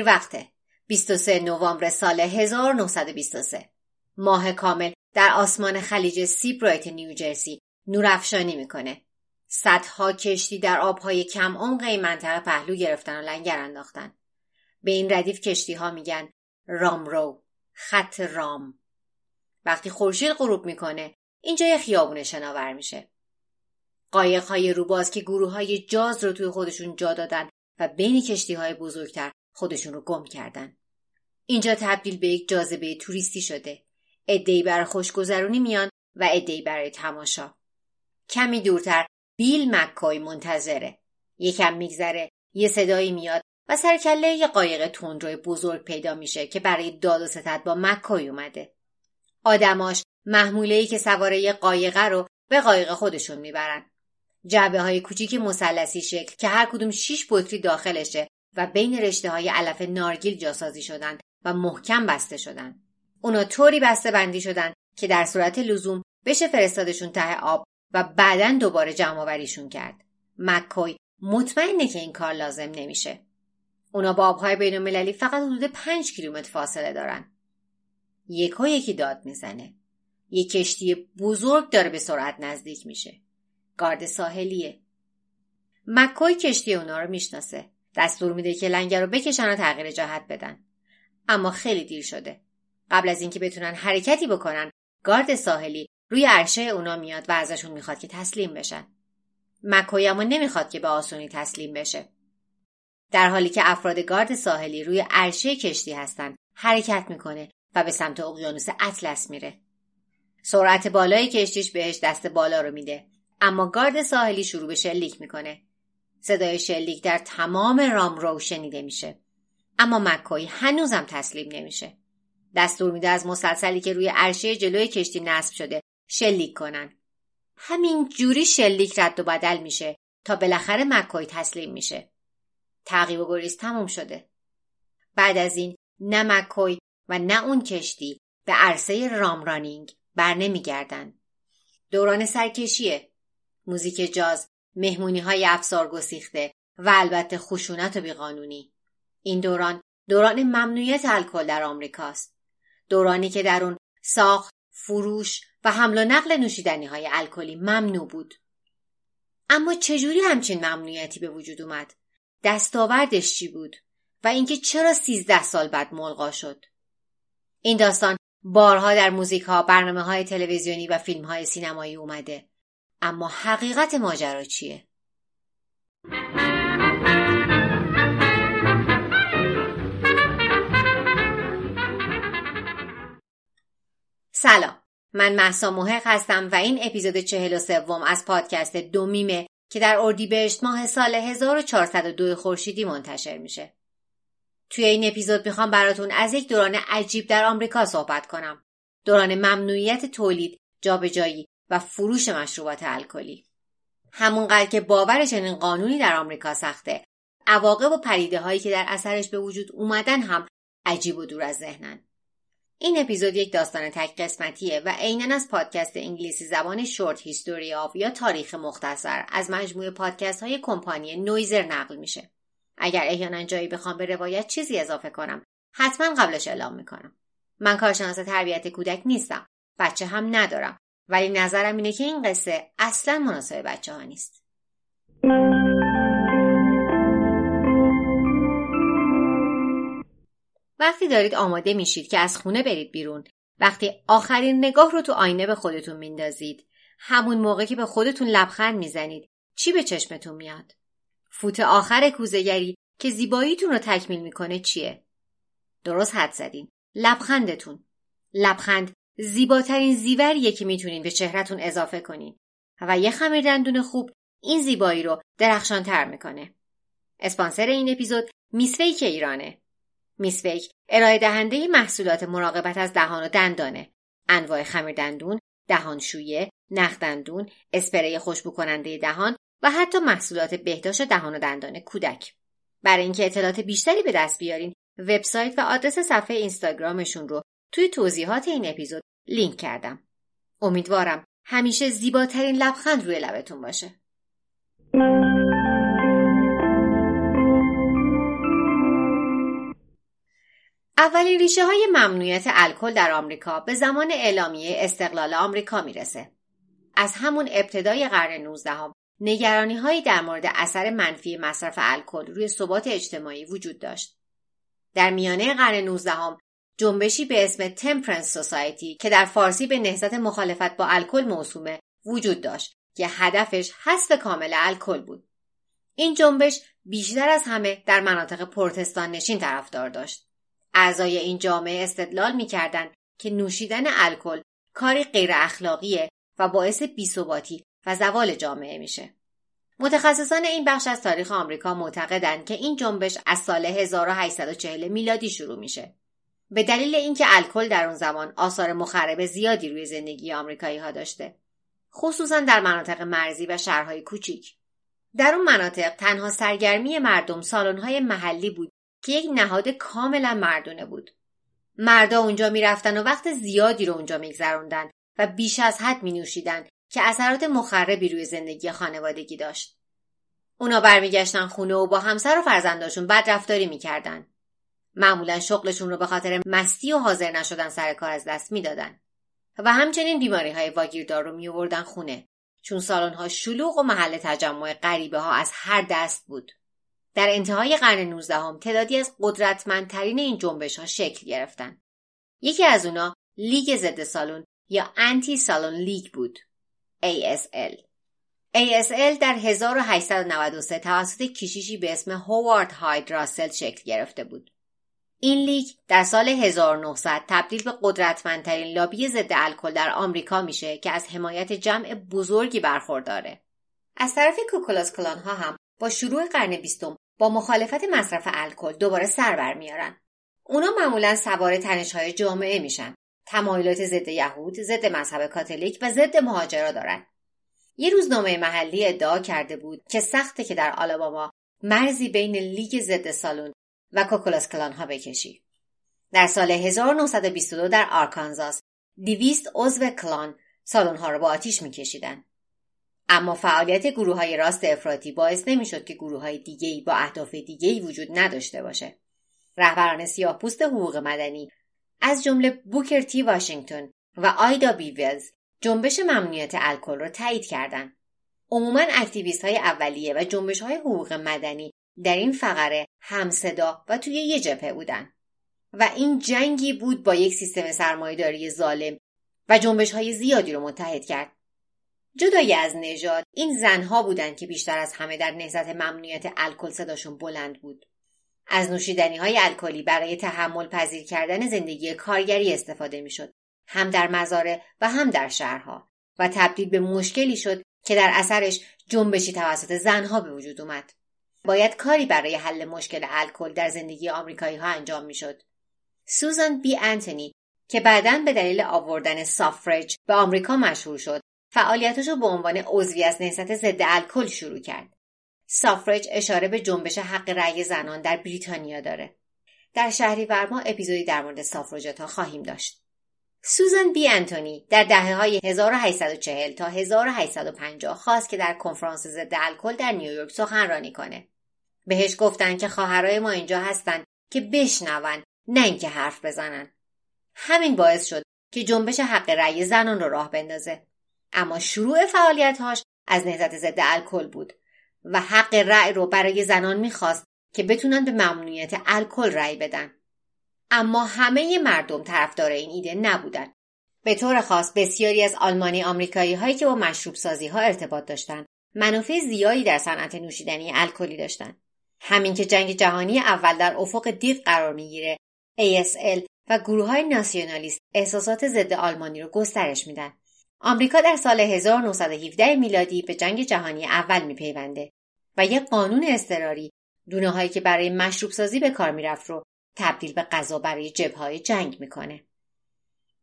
دیر وقته. 23 نوامبر سال 1923 ماه کامل در آسمان خلیج سیبرایت نیوجرسی نورافشانی می‌کنه. صدها کشتی در آبهای کم عمق این منطقه پهلو گرفتن و لنگر انداختن. به این ردیف کشتی ها میگن رامرو خط رام. وقتی خورشید غروب می‌کنه اینجا یه خیابون شناور میشه. قایق های روباز که گروه های جاز رو توی خودشون جا دادن و بین کشتی های بزرگتر خودشون رو گم کردن. اینجا تبدیل به یک جاذبه توریستی شده. ادهی برای خوشگذرونی میان و ادهی برای تماشا. کمی دورتر بیل مکای منتظره. یکم میگذره یه صدایی میاد و سرکله یه قایق تندروی بزرگ پیدا میشه که برای داد و ستد با مکای اومده. آدماش محموله که سواره یه قایقه رو به قایق خودشون می‌برن. جعبه های کوچیک مثلثی شکل که هر کدوم شیش بطری داخلشه و بین رشته های علف نارگیل جاسازی شدن و محکم بسته شدن. اونا طوری بسته بندی شدن که در صورت لزوم بشه فرستادشون ته آب و بعدا دوباره جمع کرد. مکوی مطمئنه که این کار لازم نمیشه. اونا با آبهای بین المللی فقط حدود پنج کیلومتر فاصله دارن. یکا یکی داد می‌زنه. یک کشتی بزرگ داره به سرعت نزدیک میشه. گارد ساحلیه. مکوی کشتی اونا رو می‌شناسه. دستور میده که لنگر رو بکشن و تغییر جهت بدن. اما خیلی دیر شده. قبل از اینکه بتونن حرکتی بکنن، گارد ساحلی روی عرشه اونا میاد و ازشون می‌خواد که تسلیم بشن. مکوی اما نمی‌خواد که به آسونی تسلیم بشه. در حالی که افراد گارد ساحلی روی عرشه کشتی هستن، حرکت می‌کنه و به سمت اقیانوس اطلس میره. سرعت بالای کشتیش بهش دست بالا رو میده اما گارد ساحلی شروع به شلیک می‌کنه صدای شلیک در تمام رام رو شنیده میشه. اما مکوی هنوزم تسلیم نمیشه. دستور میده از مسلسلی که روی عرشه جلوی کشتی نصب شده شلیک کنن. همین جوری شلیک رد و بدل میشه تا بالاخره مکوی تسلیم میشه. تعقیب و گریز تموم شده. بعد از این نه مکوی و نه اون کشتی به عرصه رامرانینگ بر نمیگردن دوران سرکشیه. موزیک جاز مهمونی های افسار گسیخته و البته خشونت و بیقانونی. این دوران دوران ممنوعیت الکل در آمریکاست. دورانی که در اون ساخت فروش و حمل و نقل نوشیدنی های الکلی ممنوع بود. اما چجوری همچین ممنوعیتی به وجود اومد؟ دستاوردش چی بود؟ و اینکه چرا سیزده سال بعد ملغا شد؟ این داستان بارها در موزیک ها برنامه های تلویزیونی و فیلم های سینمایی اومده. اما حقیقت ماجرا چیه؟ سلام من محسا محق هستم و این اپیزود چهل و سوم از پادکست دومیمه که در اردیبهشت ماه سال 1402 خورشیدی منتشر میشه. توی این اپیزود می‌خوام براتون از یک دوران عجیب در آمریکا صحبت کنم. دوران ممنوعیت تولید، جابجایی و فروش مشروبات الکلی. همونقدر که باور چنین قانونی در آمریکا سخته، عواقب و پریده هایی که در اثرش به وجود اومدن هم عجیب و دور از ذهنن. این اپیزود یک داستان تک قسمتیه و عینا از پادکست انگلیسی زبان Short History Of یا تاریخ مختصر از مجموعه پادکست های کمپانی Noiser نقل میشه. اگر احیانا جایی بخوام به روایت چیزی اضافه کنم حتما قبلش اعلام می‌کنم من کارشناس تربیت کودک نیستم بچه هم ندارم ولی نظرم اینه که این قصه اصلا مناسب بچه ها نیست وقتی دارید آماده میشید که از خونه برید بیرون وقتی آخرین نگاه رو تو آینه به خودتون میندازید همون موقع که به خودتون لبخند می‌زنید چی به چشمتون میاد فوت آخر کوزگری که زیباییتون رو تکمیل می‌کنه چیه؟ درست حد زدین. لبخندتون. لبخند زیباترین زیوریه که می‌تونین به چهرهتون اضافه کنین و یه خمیر دندون خوب این زیبایی رو درخشان تر می‌کنه. اسپانسر این اپیزود میسویک ایرانه. میسویک ارائه دهنده محصولات مراقبت از دهان و دندانه. انواع خمیر دندون، دهانشویه، نخدندون، اسپری خوشبو کننده دهان و حتی محصولات بهداشت دهان و دندان کودک. برای اینکه اطلاعات بیشتری به دست بیارین وبسایت و آدرس صفحه اینستاگرامشون رو توی توضیحات این اپیزود لینک کردم. امیدوارم همیشه زیباترین لبخند روی لبتون باشه. اولین ریشه های ممنوعیت الکل در آمریکا به زمان اعلامیه استقلال آمریکا می‌رسه. از همون ابتدای قرن 19 هم نگرانی هایی در مورد اثر منفی مصرف الکل روی ثبات اجتماعی وجود داشت. در میانه قرن 19 هم جنبشی به اسم تمپرنس سوسایتی که در فارسی به نهضت مخالفت با الکل موسومه وجود داشت که هدفش حذف کامل الکل بود. این جنبش بیشتر از همه در مناطق پروتستان نشین طرفدار داشت. اعضای این جامعه استدلال می‌کردند که نوشیدن الکل کاری غیر اخلاقیه و باعث بیثباتی و زوال جامعه میشه. متخصصان این بخش از تاریخ آمریکا معتقدند که این جنبش از سال 1840 میلادی شروع میشه. به دلیل اینکه الکل در اون زمان آثار مخرب زیادی روی زندگی آمریکایی ها داشته. خصوصا در مناطق مرزی و شهرهای کوچیک. در اون مناطق تنها سرگرمی مردم سالن‌های محلی بود که یک نهاد کاملا مردونه بود. مردا اونجا می‌رفتن و وقت زیادی رو اونجا میگذروندن و بیش از حد می نوشیدن که اثرات مخربی روی زندگی خانوادگی داشت. اونا برمیگشتن خونه و با همسر و فرزنداشون بد رفتاری می‌کردن. معمولا شغلشون رو به خاطر مستی و حاضر نشدن سر کار از دست می‌دادن. و همچنین بیماری های واگیردار رو میوردن خونه چون سالن ها شلوغ و محل تجمع غریبه ها از هر دست بود. در انتهای قرن 19 هم تعدادی از قدرتمندترین این جنبش ها شکل گرفتن. یکی از اونا لیگ ضد سالن یا انتی سالن لیگ بود. ASL. ASL در 1893 توسط کشیشی به اسم هوارد هاید راسل شکل گرفته بود. این لیگ در سال 1900 تبدیل به قدرتمندترین لابی ضد الکل در آمریکا میشه که از حمایت جمع بزرگی برخورداره. از طرف کوکلاکس کلان ها هم با شروع قرن بیستم با مخالفت مصرف الکل دوباره سر برمیارن. اونا معمولا سوار تنش های جامعه میشن. تمایلات ضد یهود، ضد مذهب کاتولیک و ضد مهاجرا دارن. یه روزنامه محلی ادعا کرده بود که سخته که در آلاباما مرزی بین لیگ ضد سالون و کوکلاکس کلان ها بکشی. در سال 1922 در آرکانزاس دویست عضو کلان سالن ها را با آتیش میکشیدند. اما فعالیت گروه های راست افراطی باعث نمی‌شد که گروه های دیگری با اهداف دیگری وجود نداشته باشه. رهبران سیاه پوست حقوق مدنی از جمله بوکر تی واشنگتن و آیدا بیولز جنبش ممنوعیت الکل را تایید کردند. عموما اکتیویست های اولیه و جنبش های حقوق مدنی در این فقره همصدا و توی یه جبهه بودن. و این جنگی بود با یک سیستم سرمایهداری ظالم و جنبش های زیادی رو متحد کرد. جدای از نژاد این زنها بودند که بیشتر از همه در نهضت ممنوعیت الکل صداشون بلند بود. از نوشیدنی های الکلی برای تحمل پذیر کردن زندگی کارگری استفاده می‌شد. هم در مزارع و هم در شهرها. و تبدیل به مشکلی شد که در اثرش جنبشی توسط زنها به وجود اومد. باید کاری برای حل مشکل الکل در زندگی آمریکایی ها انجام می‌شد. سوزان بی انتونی که بعدا به دلیل آوردن سافرج به آمریکا مشهور شد فعالیتش رو به عنوان عضوی از نهضت ضد الکل شروع کرد. سافرج اشاره به جنبش حق رأی زنان در بریتانیا داره. در شهری ورما اپیزودی در مورد سافرجت ها خواهیم داشت. سوزان بی انتونی در دهه های 1840 تا 1850 خواست که در کنفرانس ضد الکل در نیویورک سخنرانی کنه. بهش گفتن که خواهرای ما اینجا هستن که بشنون نه اینکه حرف بزنن. همین باعث شد که جنبش حق رأی زنان رو راه بندازه. اما شروع فعالیتهاش از نهضت ضد الکل بود و حق رأی رو برای زنان می‌خواست که بتونن به ممنوعیت الکل رأی بدن. اما همه مردم طرفدار این ایده نبودند. به طور خاص بسیاری از آلمانی آمریکایی هایی که با مشروب سازی ها ارتباط داشتند منافع زیادی در صنعت نوشیدنی الکلی داشتند. همین که جنگ جهانی اول در افق دید قرار می‌گیره ASL و گروه های ناسیونالیست احساسات ضد آلمانی رو گسترش میدن. آمریکا در سال 1917 میلادی به جنگ جهانی اول میپیونده و یک قانون اضطراری دونه هایی که برای مشروب سازی به کار می‌رفت رو تبدیل به غذا برای جبههای جنگ می‌کنه.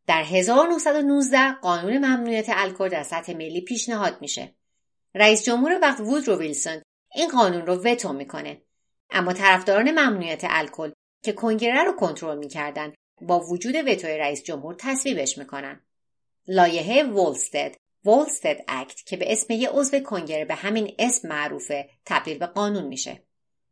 در 1919 قانون ممنوعیت الکل در سطح ملی پیشنهاد میشه. رئیس جمهور وقت وودرو ویلسون این قانون رو وتو می‌کنه. اما طرفداران ممنوعیت الکل که کنگره رو کنترل می‌کردن با وجود وتوی رئیس جمهور تصویبش می‌کنن. لایحه وولستد وولستد اکت که به اسم یه عضو کنگره به همین اسم معروفه تبدیل به قانون میشه.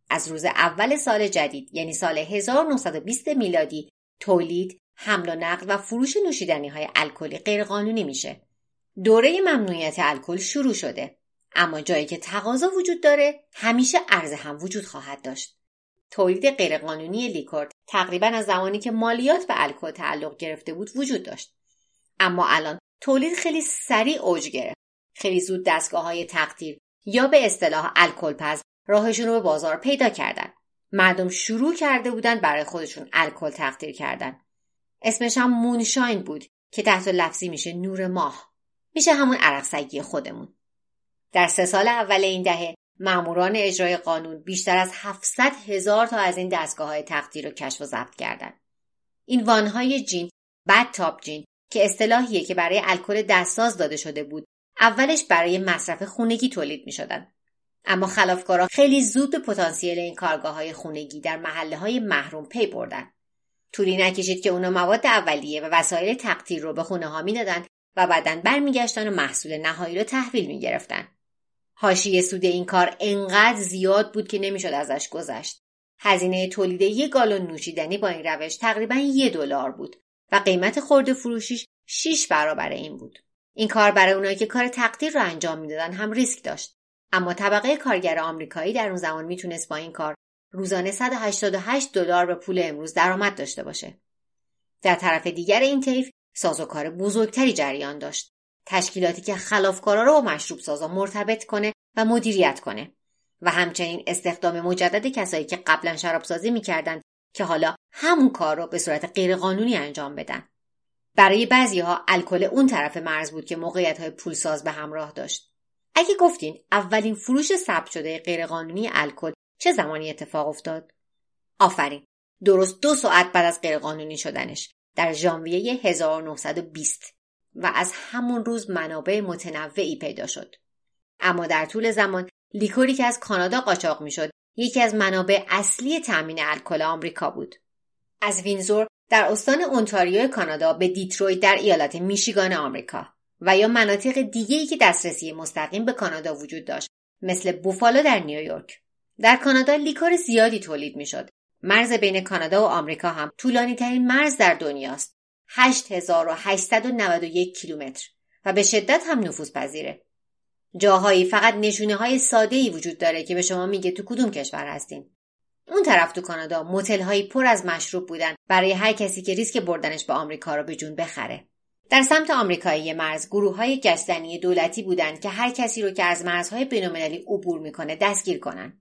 از روز اول سال جدید یعنی سال 1920 میلادی تولید حمل و نقل و فروش نوشیدنی های الکلی غیرقانونی میشه. دوره ممنوعیت الکل شروع شده. اما جایی که تقاضا وجود داره همیشه عرضه هم وجود خواهد داشت. تولید غیرقانونی لیکور تقریبا از زمانی که مالیات به الکل تعلق گرفته بود وجود داشت. اما الان تولید خیلی سریع اوج گرفت. خیلی زود دستگاه های تقدیر یا به اصطلاح الکل پز راهشون رو به بازار پیدا کردن مردم شروع کرده بودن برای خودشون الکل تقدیر کردن اسمش هم مونشاین بود که تحت لفظی میشه نور ماه میشه همون عرق خودمون در سه سال اول این دهه ماموران اجرای قانون بیشتر از 700 هزار تا از این دستگاه های تقدیر رو کشف و ضبط کردند. این وانهای جین بد تاپ جین که اصطلاحیه که برای الکل دستساز داده شده بود اولش برای مصرف خونگی تولید می. اما خلافکارا خیلی زود به پتانسیل این کارگاه های خونگی در محله های محروم پی بردن. طولی نکشید که اونا مواد اولیه و وسایل تقطیر رو به خونه ها می‌دادن و بعدا برمیگشتن و محصول نهایی رو تحویل می‌گرفتن. حاشیه سود این کار انقدر زیاد بود که نمی‌شد ازش گذشت. هزینه تولید یک گالون نوشیدنی با این روش تقریبا یک دلار بود و قیمت خورده فروشیش 6 برابر این بود. این کار برای اونایی که کار تقدیر رو انجام می‌دادن هم ریسک داشت. اما طبقه کارگر آمریکایی در اون زمان می‌تونست با این کار روزانه 188 دلار به پول امروز درآمد داشته باشه. در طرف دیگر این طیف سازوکار بزرگتری جریان داشت. تشکیلاتی که خلافکارا رو با مشروب سازا مرتبط کنه و مدیریت کنه و همچنین استخدام مجدد کسایی که قبلا شرابسازی می‌کردند که حالا همون کار رو به صورت غیرقانونی انجام بدن. برای بعضی ها الکل اون طرف مرز بود که موقعیت های پولساز به همراه داشت. اگه گفتین اولین فروش ثبت شده غیرقانونی الکل چه زمانی اتفاق افتاد؟ آفرین. درست دو ساعت بعد از غیرقانونی شدنش در ژانویه 1920 و از همون روز منابع متنوعی پیدا شد. اما در طول زمان liquor ی که از کانادا قاچاق می‌شد یکی از منابع اصلی تأمین الکل آمریکا بود. از وینزور در استان اونتاریو کانادا به دیترویت در ایالت میشیگان آمریکا و یا مناطق دیگه‌ای که دسترسی مستقیم به کانادا وجود داشت مثل بوفالو در نیویورک. در کانادا لیکور زیادی تولید می‌شد. مرز بین کانادا و آمریکا هم طولانی ترین مرز در دنیاست. 8891 کیلومتر و به شدت هم نفوذ پذیره. جاهایی فقط نشونه های ساده ای وجود داره که به شما میگه تو کدوم کشور هستین. اون طرف تو کانادا موتل هایی پر از مشروب بودن برای هر کسی که ریسک بردنش به آمریکا رو به جون بخره. در سمت آمریکایی مرز گروه های گشت‌زنی دولتی بودند که هر کسی رو که از مرزهای بین‌المللی عبور می‌کنه دستگیر کنن.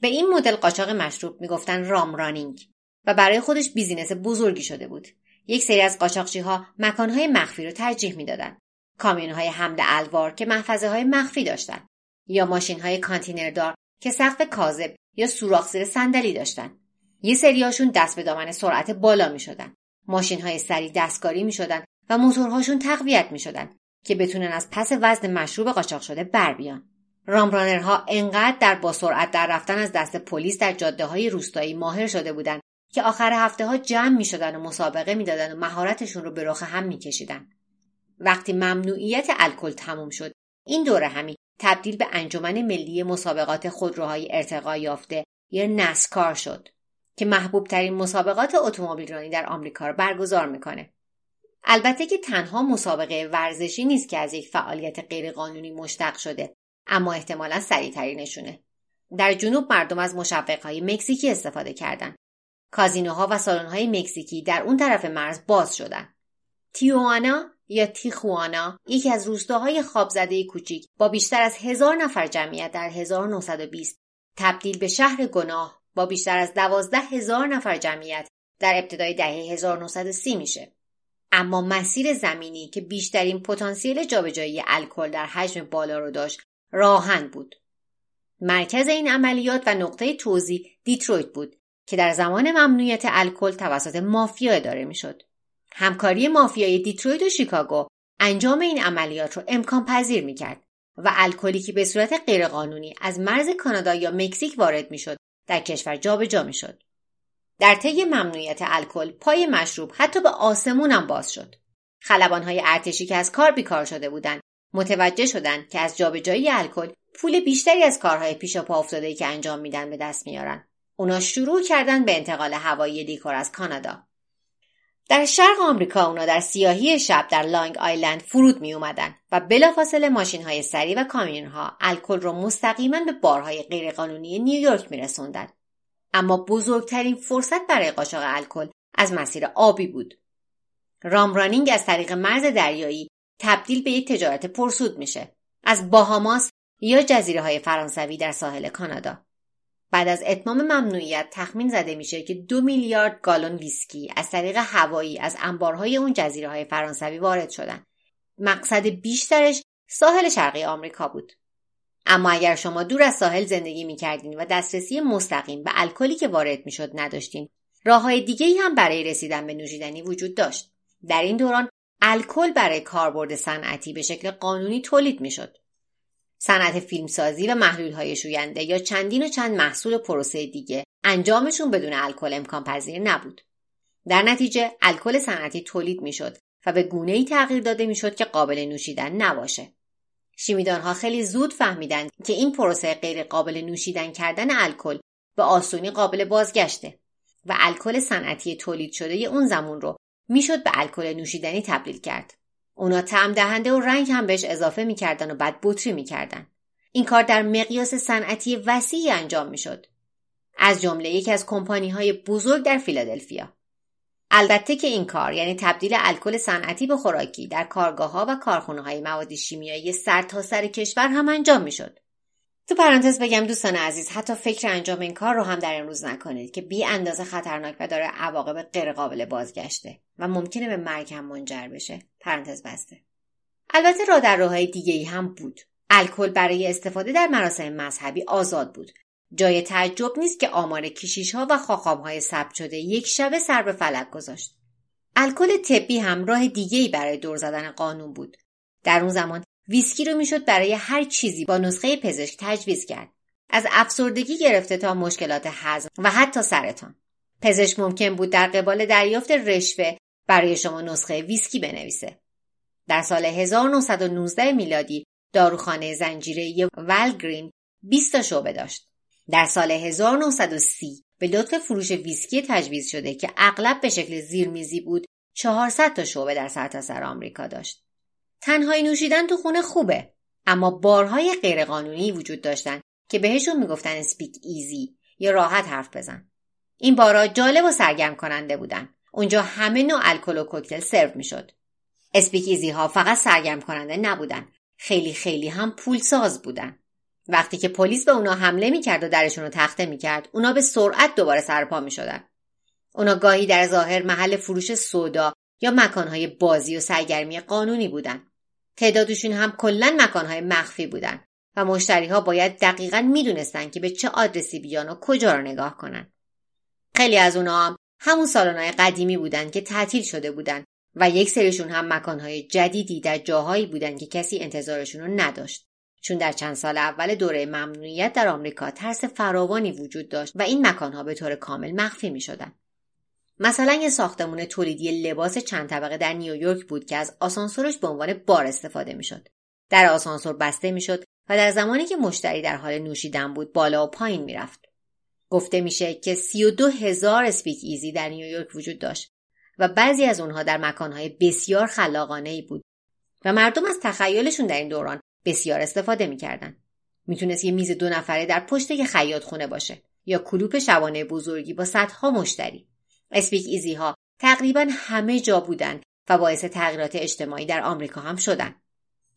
به این مدل قاچاق مشروب می‌گفتن rum running و برای خودش بیزینس بزرگی شده بود. یک سری از قاچاقچی ها مکانهای مخفی رو ترجیح می‌دادند. کامیون های حمل الوار که محفظه های مخفی داشتند یا ماشین های کانتینردار که سقف کاذب یا سوراخ زیر صندلی داشتن. یه سریاشون دست به دامن سرعت بالا می شدن. ماشین های سری دستکاری می شدن و موتورهاشون تقویت می شدن که بتونن از پس وزن مشروب قاچاق شده بر بیان. رامرانرها انقدر در با سرعت در رفتن از دست پلیس در جاده های روستایی ماهر شده بودند که آخر هفته ها جمع می شدن و مسابقه می دادن و مهارتشون رو به رخ هم می کشیدن. وقتی ممنوعیت الکل تموم شد این دوره همی تبدیل به انجمن ملی مسابقات خودروهای ارتقا یافته یا نسکار شد که محبوب ترین مسابقات اتومبیل رانی در آمریکا را برگزار می‌کنه. البته که تنها مسابقه ورزشی نیست که از یک فعالیت غیرقانونی مشتق شده اما احتمالا سریعترینشونه. در جنوب مردم از مشوقهای مکزیکی استفاده کردند. کازینوها و سالن‌های مکزیکی در اون طرف مرز باز شدن. تیوانا یا تیخوانا یکی از روستاهای خوابزده کوچیک با بیشتر از هزار نفر جمعیت در 1920 تبدیل به شهر گناه با بیشتر از دوازده هزار نفر جمعیت در ابتدای دهه 1930 میشه. اما مسیر زمینی که بیشترین پتانسیل جابجایی الکل در حجم بالا رو داشت راه‌آهن بود. مرکز این عملیات و نقطه توزیع دیترویت بود که در زمان ممنوعیت الکل توسط مافیا اداره می‌شد. همکاری مافیای دیترویت و شیکاگو انجام این عملیات رو امکان پذیر می کرد و الکلی که به صورت غیرقانونی از مرز کانادا یا مکزیک وارد می شد در کشور جابجا می شد. در طی ممنوعیت الکل پای مشروب حتی به آسمون هم باز شد. خلبانهای ارتشی که از کار بیکار شده بودند متوجه شدند که از جابجایی الکل پول بیشتری از کارهای پیش پا افتاده که انجام میدن به دست میارن. اونا شروع کردن به انتقال هوایی دیکور از کانادا. در شرق آمریکا اونا در سیاهی شب در لانگ آیلند فرود می اومدن و بلافاصله ماشین های سری و کامیون ها الکل رو مستقیما به بارهای غیرقانونی نیویورک می رسوندن. اما بزرگترین فرصت برای قاچاق الکل از مسیر آبی بود. رامرانینگ از طریق مرز دریایی تبدیل به یک تجارت پرسود میشه. از باهاماس یا جزیره های فرانسوی در ساحل کانادا. بعد از اتمام ممنوعیت تخمین زده میشه که دو میلیارد گالون ویسکی از طریق هوایی از انبارهای اون جزیره های فرانسوی وارد شدن. مقصد بیشترش ساحل شرقی آمریکا بود. اما اگر شما دور از ساحل زندگی می‌کردین و دسترسی مستقیم به الکلی که وارد می‌شد نداشتین راه های دیگه ای هم برای رسیدن به نوشیدنی وجود داشت. در این دوران الکل برای کاربرد صنعتی به شکل قانونی تولید می‌شد. صنعت فیلمسازی و محلول های شوینده یا چندین و چند محصول پروسه دیگه انجامشون بدون الکل امکان پذیر نبود. در نتیجه الکل صنعتی تولید می‌شد و به گونه ای تغییر داده می‌شد که قابل نوشیدن نباشه. شیمیدانها خیلی زود فهمیدند که این پروسه غیر قابل نوشیدن کردن الکل به آسونی قابل بازگشته و الکل صنعتی تولید شده اون زمان رو می‌شد به الکل نوشیدنی تبدیل کرد. اونا طعم دهنده و رنگ هم بهش اضافه می‌کردن و بعد بطری می‌کردن. این کار در مقیاس صنعتی وسیعی انجام می‌شد. از جمله یکی از کمپانی های بزرگ در فیلادلفیا. البته که این کار یعنی تبدیل الکل صنعتی به خوراکی در کارگاه ها و کارخونه های مواد شیمیایی سر تا سر کشور هم انجام می‌شد. تو پرانتز بگم دوستان عزیز حتی فکر انجام این کار رو هم در امروز نکنید که بی اندازه خطرناک و داره عواقب غیرقابل بازگشته و ممکنه به مرگ هم منجر بشه. پرانتز بسته. البته راه در راههای دیگه ای هم بود. الکل برای استفاده در مراسم مذهبی آزاد بود. جای تعجب نیست که آمار کشیش ها و خاخام های ثبت شده یک شبه سر به فلک گذاشت. الکل طبی هم راه دیگه ای برای دور زدن قانون بود. در اون زمان ویسکی رو می‌شد برای هر چیزی با نسخه پزشک تجویز کرد. از افسردگی گرفته تا مشکلات هضم و حتی سرطان. پزشک ممکن بود در قبال دریافت رشوه برای شما نسخه ویسکی بنویسه. در سال 1919 میلادی داروخانه زنجیره Walgreen 20 تا شعبه داشت. در سال 1930 به لطف فروش ویسکی تجویز شده که اغلب به شکل زیرمیزی بود 400 تا شعبه در سرتاسر سر آمریکا داشت. تنهایی نوشیدن تو خونه خوبه اما بارهای غیرقانونی وجود داشتن که بهشون می‌گفتن speakeasy یا راحت حرف بزن این بارها جالب و سرگرم کننده بودن. اونجا همه نوع الکل و کوکتل سرو می‌شد. speakeasy ها فقط سرگرم کننده نبودن خیلی خیلی هم پولساز بودن. وقتی که پلیس به اونا حمله می‌کرد و درشون رو تخته می‌کرد اونا به سرعت دوباره سرپا می‌شدن اونا گاهی در ظاهر محل فروش سودا یا مکانهای بازی و سرگرمی قانونی بودن تعدادشون هم کلا مکانهای مخفی بودن و مشتری ها باید دقیقا می‌دونستن که به چه آدرسی بیان و کجا رو نگاه کنن. خیلی از اونا هم همون سالن‌های قدیمی بودن که تعطیل شده بودن و یک سریشون هم مکانهای جدیدی در جاهایی بودن که کسی انتظارشون رو نداشت. چون در چند سال اول دوره ممنوعیت در آمریکا ترس فراوانی وجود داشت و این مکانها به طور کامل مخفی می شدن. مثلا یه ساختمون تولیدی لباس چند طبقه در نیویورک بود که از آسانسورش به عنوان بار استفاده می‌شد. در آسانسور بسته می‌شد و در زمانی که مشتری در حال نوشیدن بود بالا و پایین می‌رفت. گفته میشه که 32 هزار اسپیک ایزی در نیویورک وجود داشت و بعضی از اونها در مکانهای بسیار خلاقانه ای بود و مردم از تخیلشون در این دوران بسیار استفاده می‌کردن. می‌تونست یه میز دو نفره در پشت یه خیاط خونه باشه یا کلوپ شبانه بزرگی با صدها مشتری. speakeasy ها تقریبا همه جا بودن و باعث تغییرات اجتماعی در آمریکا هم شدن.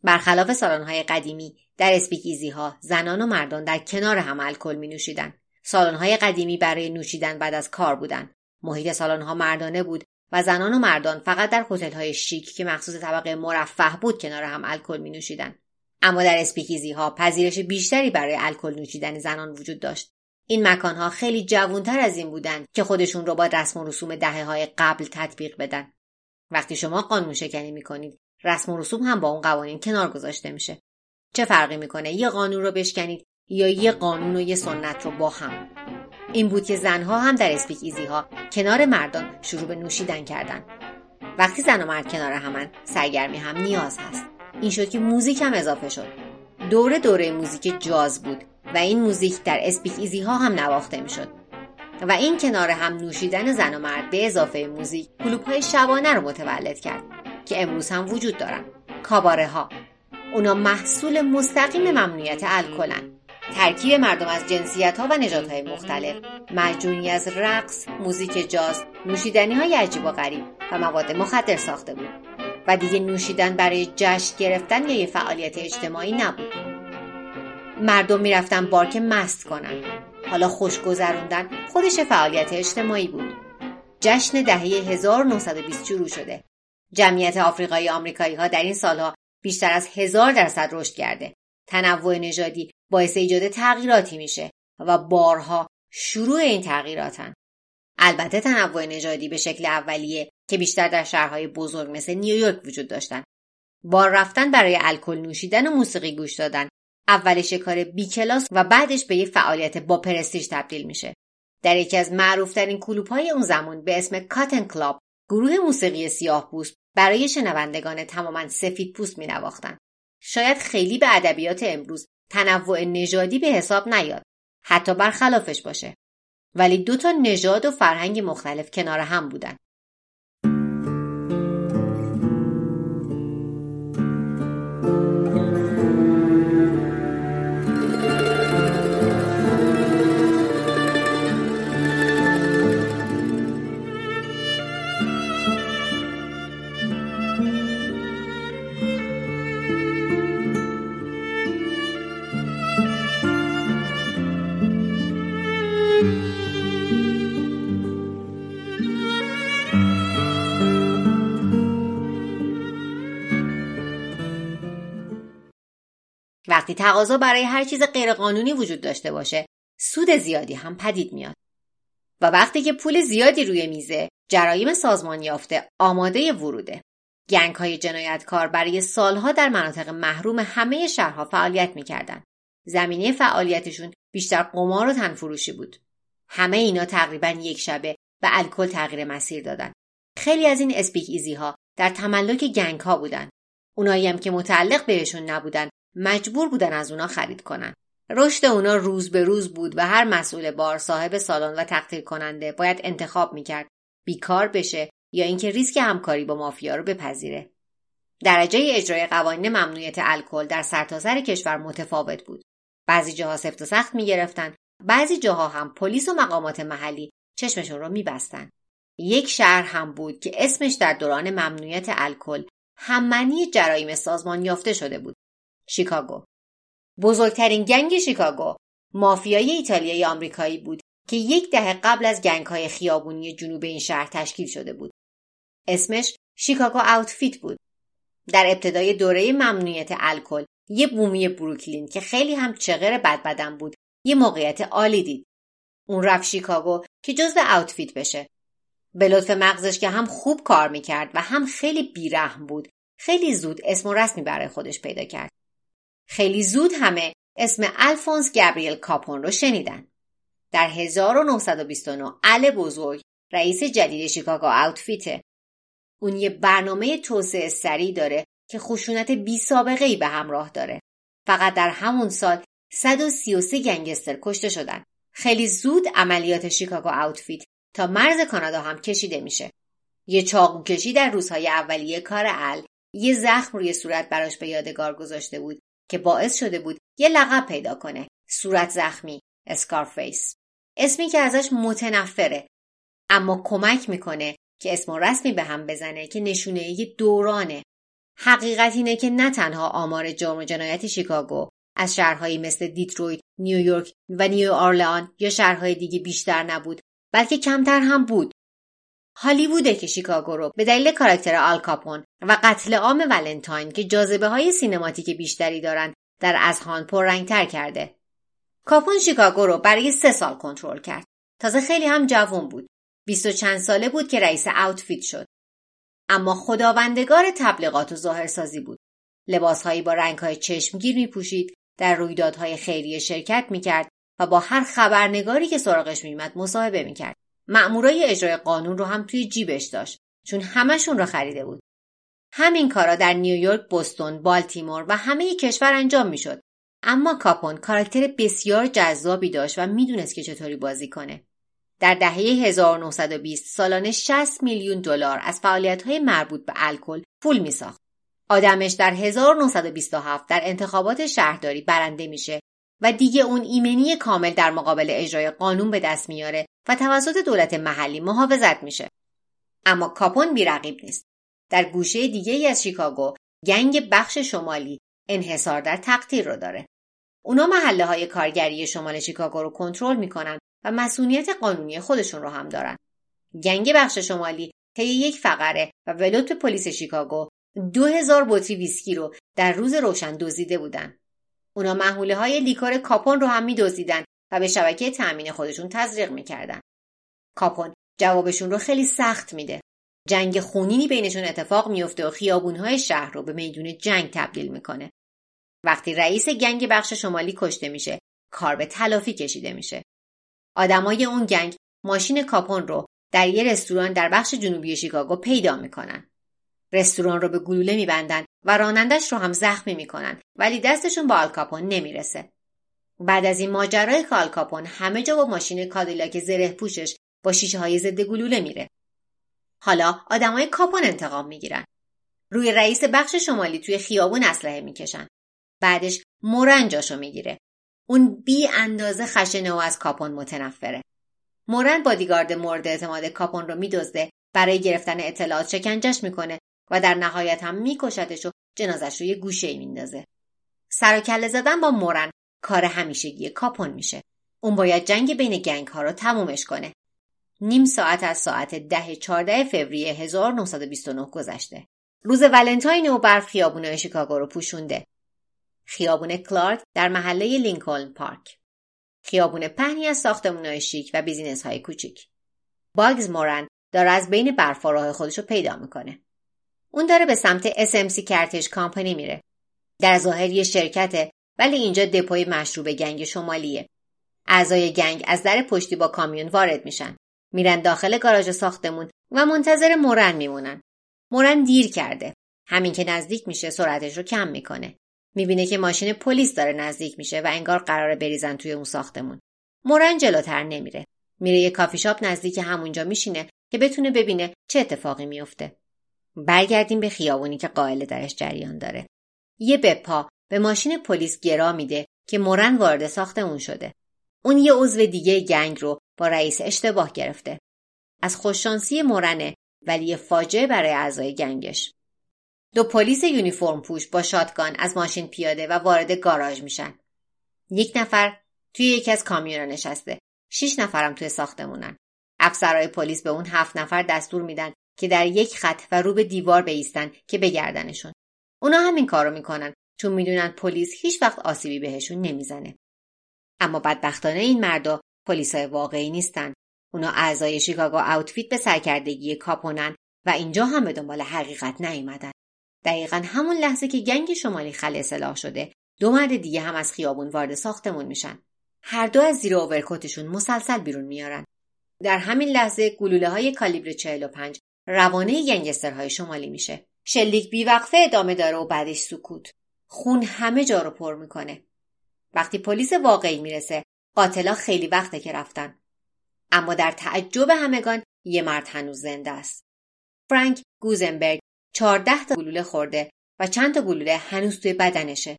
برخلاف سالن‌های قدیمی در speakeasy ها زنان و مردان در کنار هم الکل می نوشیدن. سالن‌های قدیمی برای نوشیدن بعد از کار بودن. محیط سالن‌ها مردانه بود و زنان و مردان فقط در هتل‌های شیک که مخصوص طبقه مرفه بود کنار هم الکل می نوشیدن. اما در speakeasy ها پذیرش بیشتری برای الکل نوشیدن زنان وجود داشت. این مکانها خیلی جوانتر از این بودند که خودشون رو با رسم و رسوم دهه های قبل تطبیق بدن. وقتی شما قانون شکنی می‌کنید رسم و رسوم هم با اون قوانین کنار گذاشته میشه. چه فرقی می‌کنه؟ یه قانون رو بشکنید یا یه قانون و یه سنت رو با هم؟ این بود که زنها هم در اسپیک ایزی ها کنار مردان شروع به نوشیدن کردن. وقتی زن و مرد کنار همن سرگرمی هم نیاز هست. این شد که موزیک هم اضافه شد. دوره دوره موزیک جاز بود و این موزیک در speakeasy ها هم نواخته می‌شد. و این کنار هم نوشیدن زن و مرد به اضافه موزیک کلوب های شبانه رو متولد کرد که امروز هم وجود دارن. کاباره ها اونا محصول مستقیم ممنوعیت الکلن. ترکیب مردم از جنسیت ها و نژاد های مختلف. معجونی از رقص موزیک جاز نوشیدنی های عجیب و غریب و مواد مخدر ساخته بود. و دیگه نوشیدن برای جشن گرفتن یا یه فعالیت اجتماعی نبود. مردم می‌رفتن بارک مست کنن. حالا خوش گذروندن خودش فعالیت اجتماعی بود. جشن دهه 1920 شروع شده. جمعیت آفریقایی آمریکایی ها در این سالها بیشتر از هزار درصد رشد کرده. تنوع نژادی باعث ایجاد تغییراتی میشه و بارها شروع این تغییراتن. البته تنوع نژادی به شکل اولیه که بیشتر در شهرهای بزرگ مثل نیویورک وجود داشتن. بار رفتن برای الکل نوشیدن و موسیقی گوش دادن. اولش کار بی کلاس و بعدش به یک فعالیت با پرستیژ تبدیل میشه. در یکی از معروفترین کلوب های اون زمان به اسم کاتن کلاب گروه موسیقی سیاه پوست برای شنوندگان تماما سفید پوست می شاید خیلی به ادبیات امروز تنوع نژادی به حساب نیاد. حتی برخلافش باشه. ولی دو تا نژاد و فرهنگ مختلف کنار هم بودن. وقتی تقاضا برای هر چیز غیرقانونی وجود داشته باشه سود زیادی هم پدید میاد. و وقتی که پول زیادی روی میزه جرایم سازمان یافته آماده وروده. گنگ های جنایتکار برای سالها در مناطق محروم همه شهرها فعالیت می‌کردند زمینه فعالیتشون بیشتر قمار و تنفروشی بود. همه اینا تقریبا یک شبه به الکل تغییر مسیر دادن. خیلی از این اسپیک ایزی ها در تملک گنگ ها بودن. اونایی هم که متعلق بهشون نبودن مجبور بودن از اونا خرید کنن. رشد اونا روز به روز بود و هر مسئول بار صاحب سالن و تقدیر کننده باید انتخاب می‌کرد بیکار بشه یا اینکه ریسک همکاری با مافیا رو بپذیره. درجه اجرای قوانین ممنوعیت الکل در سرتاسر کشور متفاوت بود. بعضی جاها سفت و سخت می‌گرفتن، بعضی جاها هم پلیس و مقامات محلی چشمشون رو میبستن. یک شهر هم بود که اسمش در دوران ممنوعیت الکل هممنی جرایم سازمان یافته شده بود. شیکاگو بزرگترین گنگ شیکاگو مافیای ایتالیایی آمریکایی بود که یک دهه قبل از گنگ های خیابونی جنوب این شهر تشکیل شده بود. اسمش شیکاگو آوتفیت بود. در ابتدای دوره ممنوعیت الکل یه بومی بروکلین که خیلی هم چغر بد بدن بود یه موقعیت عالی دید. اون رفت شیکاگو که جزو آوتفیت بشه. به لطف مغزش که هم خوب کار می‌کرد و هم خیلی بیرحم بود خیلی زود اسم و رسمی برای خودش پیدا کرد. خیلی زود همه اسم الفونس گابریل کاپون رو شنیدن. در 1929 ال بزرگ رئیس جدید شیکاگو آوتفیته. اون یه برنامه توسعه سریع داره که خشونت بی سابقه ای به همراه داره. فقط در همون سال 133 گنگستر کشته شدن. خیلی زود عملیات شیکاگو آوتفیت تا مرز کانادا هم کشیده میشه. یه چاقو کشی در روزهای اولیه کار ال یه زخم روی صورت براش به یادگار گذاشته بود که باعث شده بود یه لقب پیدا کنه. صورت زخمی. اسکارفیس اسمی که ازش متنفره. اما کمک می‌کنه که اسم رسمی به هم بزنه که نشونه یه دورانه. حقیقت اینه که نه تنها آمار جرم و جنایت شیکاگو از شهرهایی مثل دیترویت، نیویورک و نیو اورلئان یا شهرهای دیگه بیشتر نبود بلکه کمتر هم بود. هالیووده که شیکاگو رو به دلیل کاراکتر آل کاپون و قتل عام ولنتاین که جاذبه های cinematic بیشتری دارند در اذهان پررنگتر کرده. کاپون شیکاگو رو برای سه سال کنترل کرد. تازه خیلی هم جوان بود. بیست و چند ساله بود که رئیس Outfit شد. اما خداوندگار تبلیغات و ظاهرسازی بود. لباسهایی با رنگهای چشمگیر می پوشید، در رویدادهای خیریه شرکت می کرد و با هر خبرنگاری که سراغش میمد مصاحبه می‌کرد مأمورای اجرای قانون رو هم توی جیبش داشت چون همشون رو خریده بود. همین کارا در نیویورک، بوستون، بالتیمور و همه کشور انجام می‌شد. اما کاپون کاراکتر بسیار جذابی داشت و می‌دونست که چطوری بازی کنه. در دهه 1920 سالانه 60 میلیون دلار از فعالیت‌های مربوط به الکل پول میساخت. آدمش در 1927 در انتخابات شهرداری برنده میشه و دیگه اون ایمنی کامل در مقابل اجرای قانون به دست میاره و توسط دولت محلی محافظت میشه. اما کاپون بیرقیب نیست. در گوشه دیگه ای از شیکاگو گنگ بخش شمالی انحصار در تقدیر رو داره. اونا محله های کارگری شمال شیکاگو رو کنترل می‌کنن و مسئولیت قانونی خودشون رو هم دارن. gang بخش شمالی طی یک فقره و ولوت پلیس شیکاگو دو هزار بطری ویسکی رو در روز روشن دزدیده بودن. اونا محموله های liquor کاپون رو هم میدزدیدن و به شبکه تأمین خودشون تزریق می‌کردن. کاپون جوابشون رو خیلی سخت میده. جنگ خونینی بینشون اتفاق میفته و خیابونهای شهر رو به میدون جنگ تبدیل می‌کنه. وقتی رئیس gang بخش شمالی کشته میشه، کار به تلافی کشیده میشه. آدمای اون gang ماشین کاپون رو در یه رستوران در بخش جنوبی شیکاگو پیدا می‌کنن. رستوران رو به گلوله میبندن و رانندش رو هم زخمی می‌کنن ولی دستشون با آلکاپون نمی‌رسه. بعد از این ماجراست که همه جا با ماشین کادیلاک زره پوشش با شیشه های ضد گلوله میره. حالا آدمای کاپون انتقام می‌گیرن. روی رئیس بخش شمالی توی خیابون اسلحه می‌کشن. بعدش مورن جاشو می‌گیره. اون بی اندازه خشنه و از کاپون متنفره. مورن بادیگارد مورد اعتماد کاپون رو میدزده برای گرفتن اطلاعات شکنجش می‌کنه و در نهایت هم میکشتش و جنازش رو یه گوشه ای میندازه. سر و کله زدن با مورن کار همیشگی کاپون میشه. اون باید جنگ بین گنگ ها رو تمومش کنه. نیم ساعت از ساعت ده 14 فوریه 1929 گذشته. روز ولنتاین و برف خیابون شیکاگو رو پوشونده. خیابون کلارک در محله لینکلن پارک. خیابون پهنی از ساختمانهای شیک و business های کوچیک. باگز مورن داره از بین برفا راه خودش رو پیدا می‌کنه. اون داره به سمت SMC Cartage Company میره. در ظاهر یه شرکته ولی اینجا دپوی مشروب gang شمالیه. اعضای گنگ از در پشتی با کامیون وارد میشن. میرن داخل گاراژ ساختمون و منتظر مورن میمونن. مورن دیر کرده. همین که نزدیک میشه سرعتش رو کم می‌کنه. می‌بینه که ماشین پلیس داره نزدیک میشه و انگار قراره بریزن توی اون ساختمون. مورن جلوتر نمیره. میره یه کافی شاپ نزدیک همونجا میشینه که بتونه ببینه چه اتفاقی میفته. برگردیم به خیابونی که قائل درش جریان داره. یه بپا به ماشین پلیس گرا میده که مورن وارد ساختمون شده. اون یه عضو دیگه گنگ رو با رئیس اشتباه گرفته. از خوششانسی مورنه ولی یه فاجعه برای اعضای گنگش. دو پلیس یونیفرم پوش با شاتگان از ماشین پیاده و وارد گاراژ میشن. یک نفر توی یکی از کامیونا نشسته. شیش نفرم توی ساختمونن. افسرهای پلیس به اون هفت نفر دستور میدن که در یک خط و رو به دیوار بیستن که بگردنشون. اونا همین کارو می‌کنن چون می‌دونن پلیس هیچ وقت آسیبی بهشون نمی‌زنه. اما بدبختانه این مردا پلیسای واقعی نیستن. اونا اعضای شیکاگو آوتفیت به سرکردگی کاپونن و اینجا هم به دنبال حقیقت نیومدن. دقیقا همون لحظه که گنگ شمالی خل اصلاح شده دو مرد دیگه هم از خیابون وارد ساختمون میشن. هر دو از زیر اوورکوتشون مسلسل بیرون میارن. در همین لحظه گلوله های کالیبر 45 روانه گنگسترهای شمالی میشه. شلیک بیوقفه ادامه داره و بعدش سکوت. خون همه جا رو پر می‌کنه. وقتی پلیس واقعی می‌رسه قاتلا خیلی وقته که رفتن. اما در تعجب همگان یه مرد هنوز زنده است. فرانک گوزنبرگ چهارده تا گلوله خورده و چند تا گلوله هنوز توی بدنشه.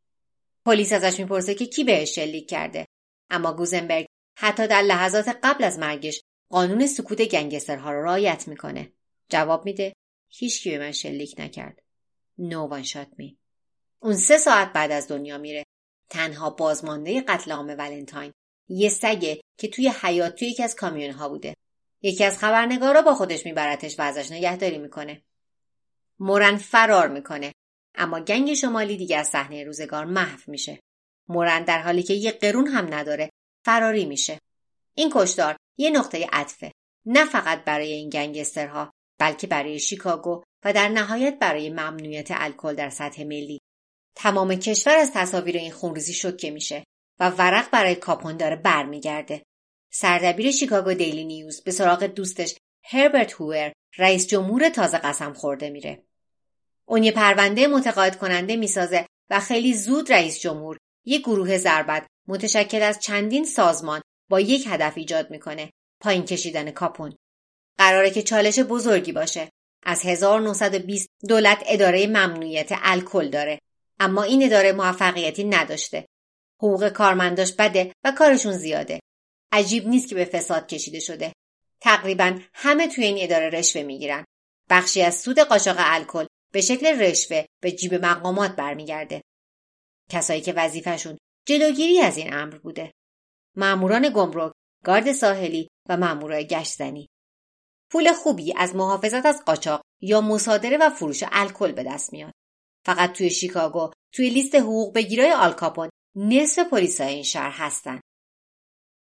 پلیس ازش می‌پرسه که کی بهش شلیک کرده. اما گوزنبرگ حتی در لحظات قبل از مرگش قانون سکوت گنگسترها رو رعایت می‌کنه. جواب میده هیچکی به من شلیک نکرد. نو وان شات می. اون سه ساعت بعد از دنیا میره. تنها بازمانده قتل عام ولنتاین یه سگه که توی حیات توی یکی از کامیون ها بوده. یکی از خبرنگارا با خودش میبرتش و ازش نگهداری می‌کنه. مورن فرار می‌کنه اما گنگ شمالی دیگه از صحنه روزگار محو میشه. مورن در حالی که یه قرون هم نداره فراری میشه. این کشدار یه نقطه عطفه نه فقط برای این گنگسترها بلکه برای شیکاگو و در نهایت برای ممنوعیت الکل در سطح ملی. تمام کشور از تصاویر این خونریزی شوکه میشه و ورق برای کاپون داره برمیگرده. سردبیر شیکاگو دیلی نیوز به سراغ دوستش هربرت هوور رئیس جمهور تازه قسم خورده میره. اون یه پرونده متقاعد کننده می‌سازه و خیلی زود رئیس جمهور یک گروه ضربت متشکل از چندین سازمان با یک هدف ایجاد می‌کنه پایین کشیدن کاپون. قراره که چالش بزرگی باشه. از 1920 دولت اداره ممنوعیت الکل داره. اما این اداره موفقیتی نداشته. حقوق کارمنداش بده و کارشون زیاده. عجیب نیست که به فساد کشیده شده. تقریبا همه توی این اداره رشوه می‌گیرن. بخشی از سود قاچاق الکل به شکل رشوه به جیب مقامات برمیگرده. کسایی که وظیفهشون جلوگیری از این امر بوده. ماموران گمرک گارد ساحلی و مامورای گشتزنی. پول خوبی از محافظت از قاچاق یا مصادره و فروش الکل به دست میاد. فقط توی شیکاگو توی لیست حقوق بگیرای آلکاپون نصف پلیسای این شهر هستن.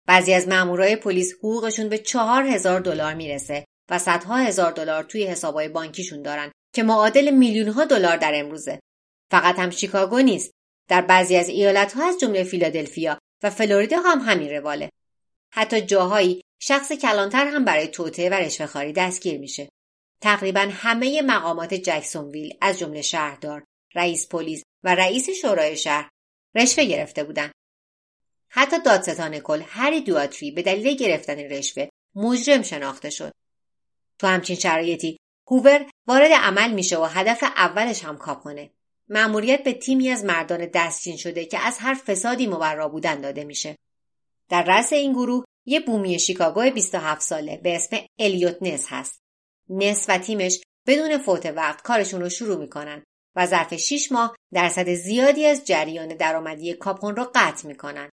بعضی از مامورای پلیس حقوقشون به چهار هزار دلار می‌رسه و صدها هزار دلار توی حسابای بانکیشون دارن که معادل میلیون ها دلار در امروزه. فقط هم شیکاگو نیست. در بعضی از ایالت ها از جمله فیلادلفیا و فلوریدا هم همین رواله. حتی جاهایی شخص کلانتر هم برای توطعه و رشوهخواری دستگیر میشه. تقریبا همه مقامات جکسونویل از جمله شهردار رئیس پلیس و رئیس شورای شهر رشوه گرفته بودند حتی دادستان کل هری دواتری به دلیل گرفتن رشوه مجرم شناخته شد. تو همچین شرایطی هوور وارد عمل میشه و هدف اولش هم کاپونه مأموریت به تیمی از مردان دستچین شده که از هر فسادی مبرا بودن داده میشه. در رأس این گروه یه بومی شیکاگو 27 ساله به اسم الیوت نس هست. نس و تیمش بدون فوت وقت کارشون رو شروع می‌کنن و ظرف 6 ماه درصد زیادی از جریان درآمدی کاپون رو قطع می‌کنن.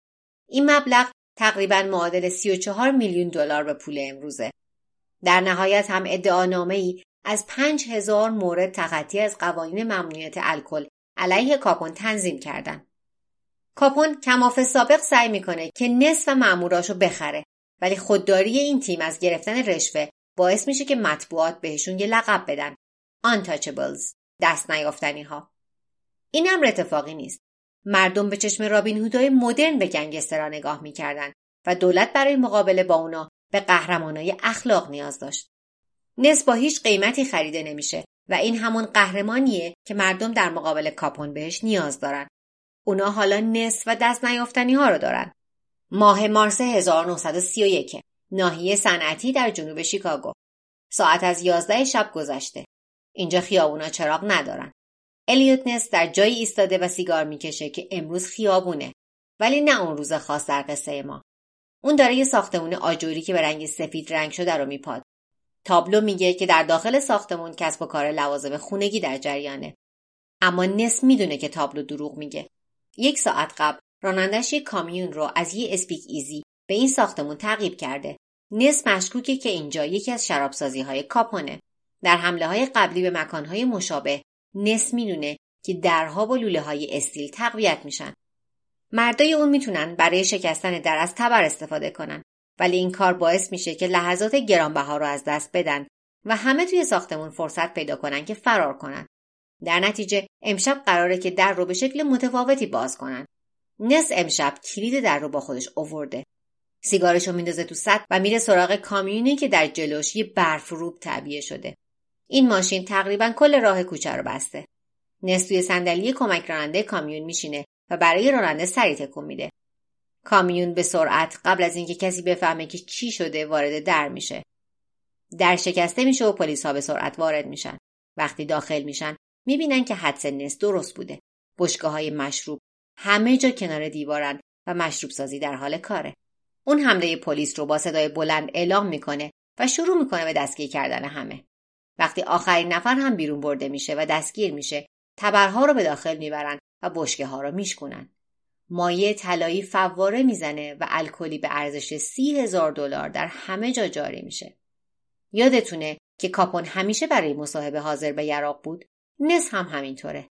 این مبلغ تقریبا معادل 34 میلیون دلار به پول امروزه. در نهایت هم ادعانامه ای از 5000 مورد تخطی از قوانین ممنوعیت الکل علیه کاپون تنظیم کردند. کاپون کماف سابق سعی می‌کنه که نصف ماموراشو بخره. ولی خودداری این تیم از گرفتن رشوه باعث میشه که مطبوعات بهشون یه لقب بدن. Untouchables. دست نیافتنی ها این امر اتفاقی نیست. مردم به چشم رابین هودای مدرن به گنگسترا نگاه می‌کردند و دولت برای مقابله با اونا به قهرمانای اخلاق نیاز داشت. نصف با هیچ قیمتی خریده نمیشه و این همون قهرمانیه که مردم در مقابل کاپون بهش نیاز دارن. اونا حالا نصف و دست نیافتنی ها رو دارن. ماه مارس 1931 ناحیه صنعتی در جنوب شیکاگو. ساعت از یازده شب گذشته. اینجا خیابونا چراغ ندارن. الیوت نس در جایی ایستاده و سیگار می‌کشه که امروز خیابونه. ولی نه اون روز خاص در قصه ما. اون داره یه ساختمون آجوری که به رنگ سفید رنگ شده رو میپاد. تابلو میگه که در داخل ساختمون کسب و کار لوازم خونگی در جریانه. اما نس می‌دونه که تابلو دروغ میگه. یک ساعت قبل رانندش یک کامیون رو از یه اسپیک ایزی به این ساختمون تعقیب کرده. نس مشکوکه که اینجا یکی از شرابسازی های کاپونه. در حمله های قبلی به مکانهای مشابه نس می‌دونه که درها با لوله های استیل تقویت میشن. مردای اون می‌تونن برای شکستن در از تبر استفاده کنن. ولی این کار باعث میشه که لحظات گرانبها رو از دست بدن و همه توی ساختمون فرصت پیدا کنن که فرار کنن. در نتیجه امشب قراره که در رو به شکل متفاوتی باز کنن. نس امشب کلید در رو با خودش اوورده. سیگارش رو میندازه تو سطح و میره سراغ کامیونی که در جلوش یه برف روب تعبیه شده. این ماشین تقریبا کل راه کوچه رو بسته. نس توی صندلی کمک راننده کامیون میشینه و برای راننده سری تکون میده. کامیون به سرعت قبل از اینکه کسی بفهمه که چی شده وارد در میشه. در شکسته میشه و پلیس ها به سرعت وارد میشن. وقتی داخل میشن می‌بینن که حدس نس درست بوده. بشگاه های مشروب همه جا کنار دیوارن و مشروب سازی در حال کاره. اون حمله پلیس رو با صدای بلند اعلام می‌کنه و شروع می‌کنه به دستگیر کردن همه. وقتی آخرین نفر هم بیرون برده میشه و دستگیر میشه تبرها رو به داخل می‌برن و بشکه ها رو میشکنن مایه طلایی فواره می‌زنه و الکلی به ارزش سی هزار دلار در همه جا جاری میشه. یادتونه که کاپون همیشه برای مصاحبه حاضر به یراق بود؟ نس هم همینطوره.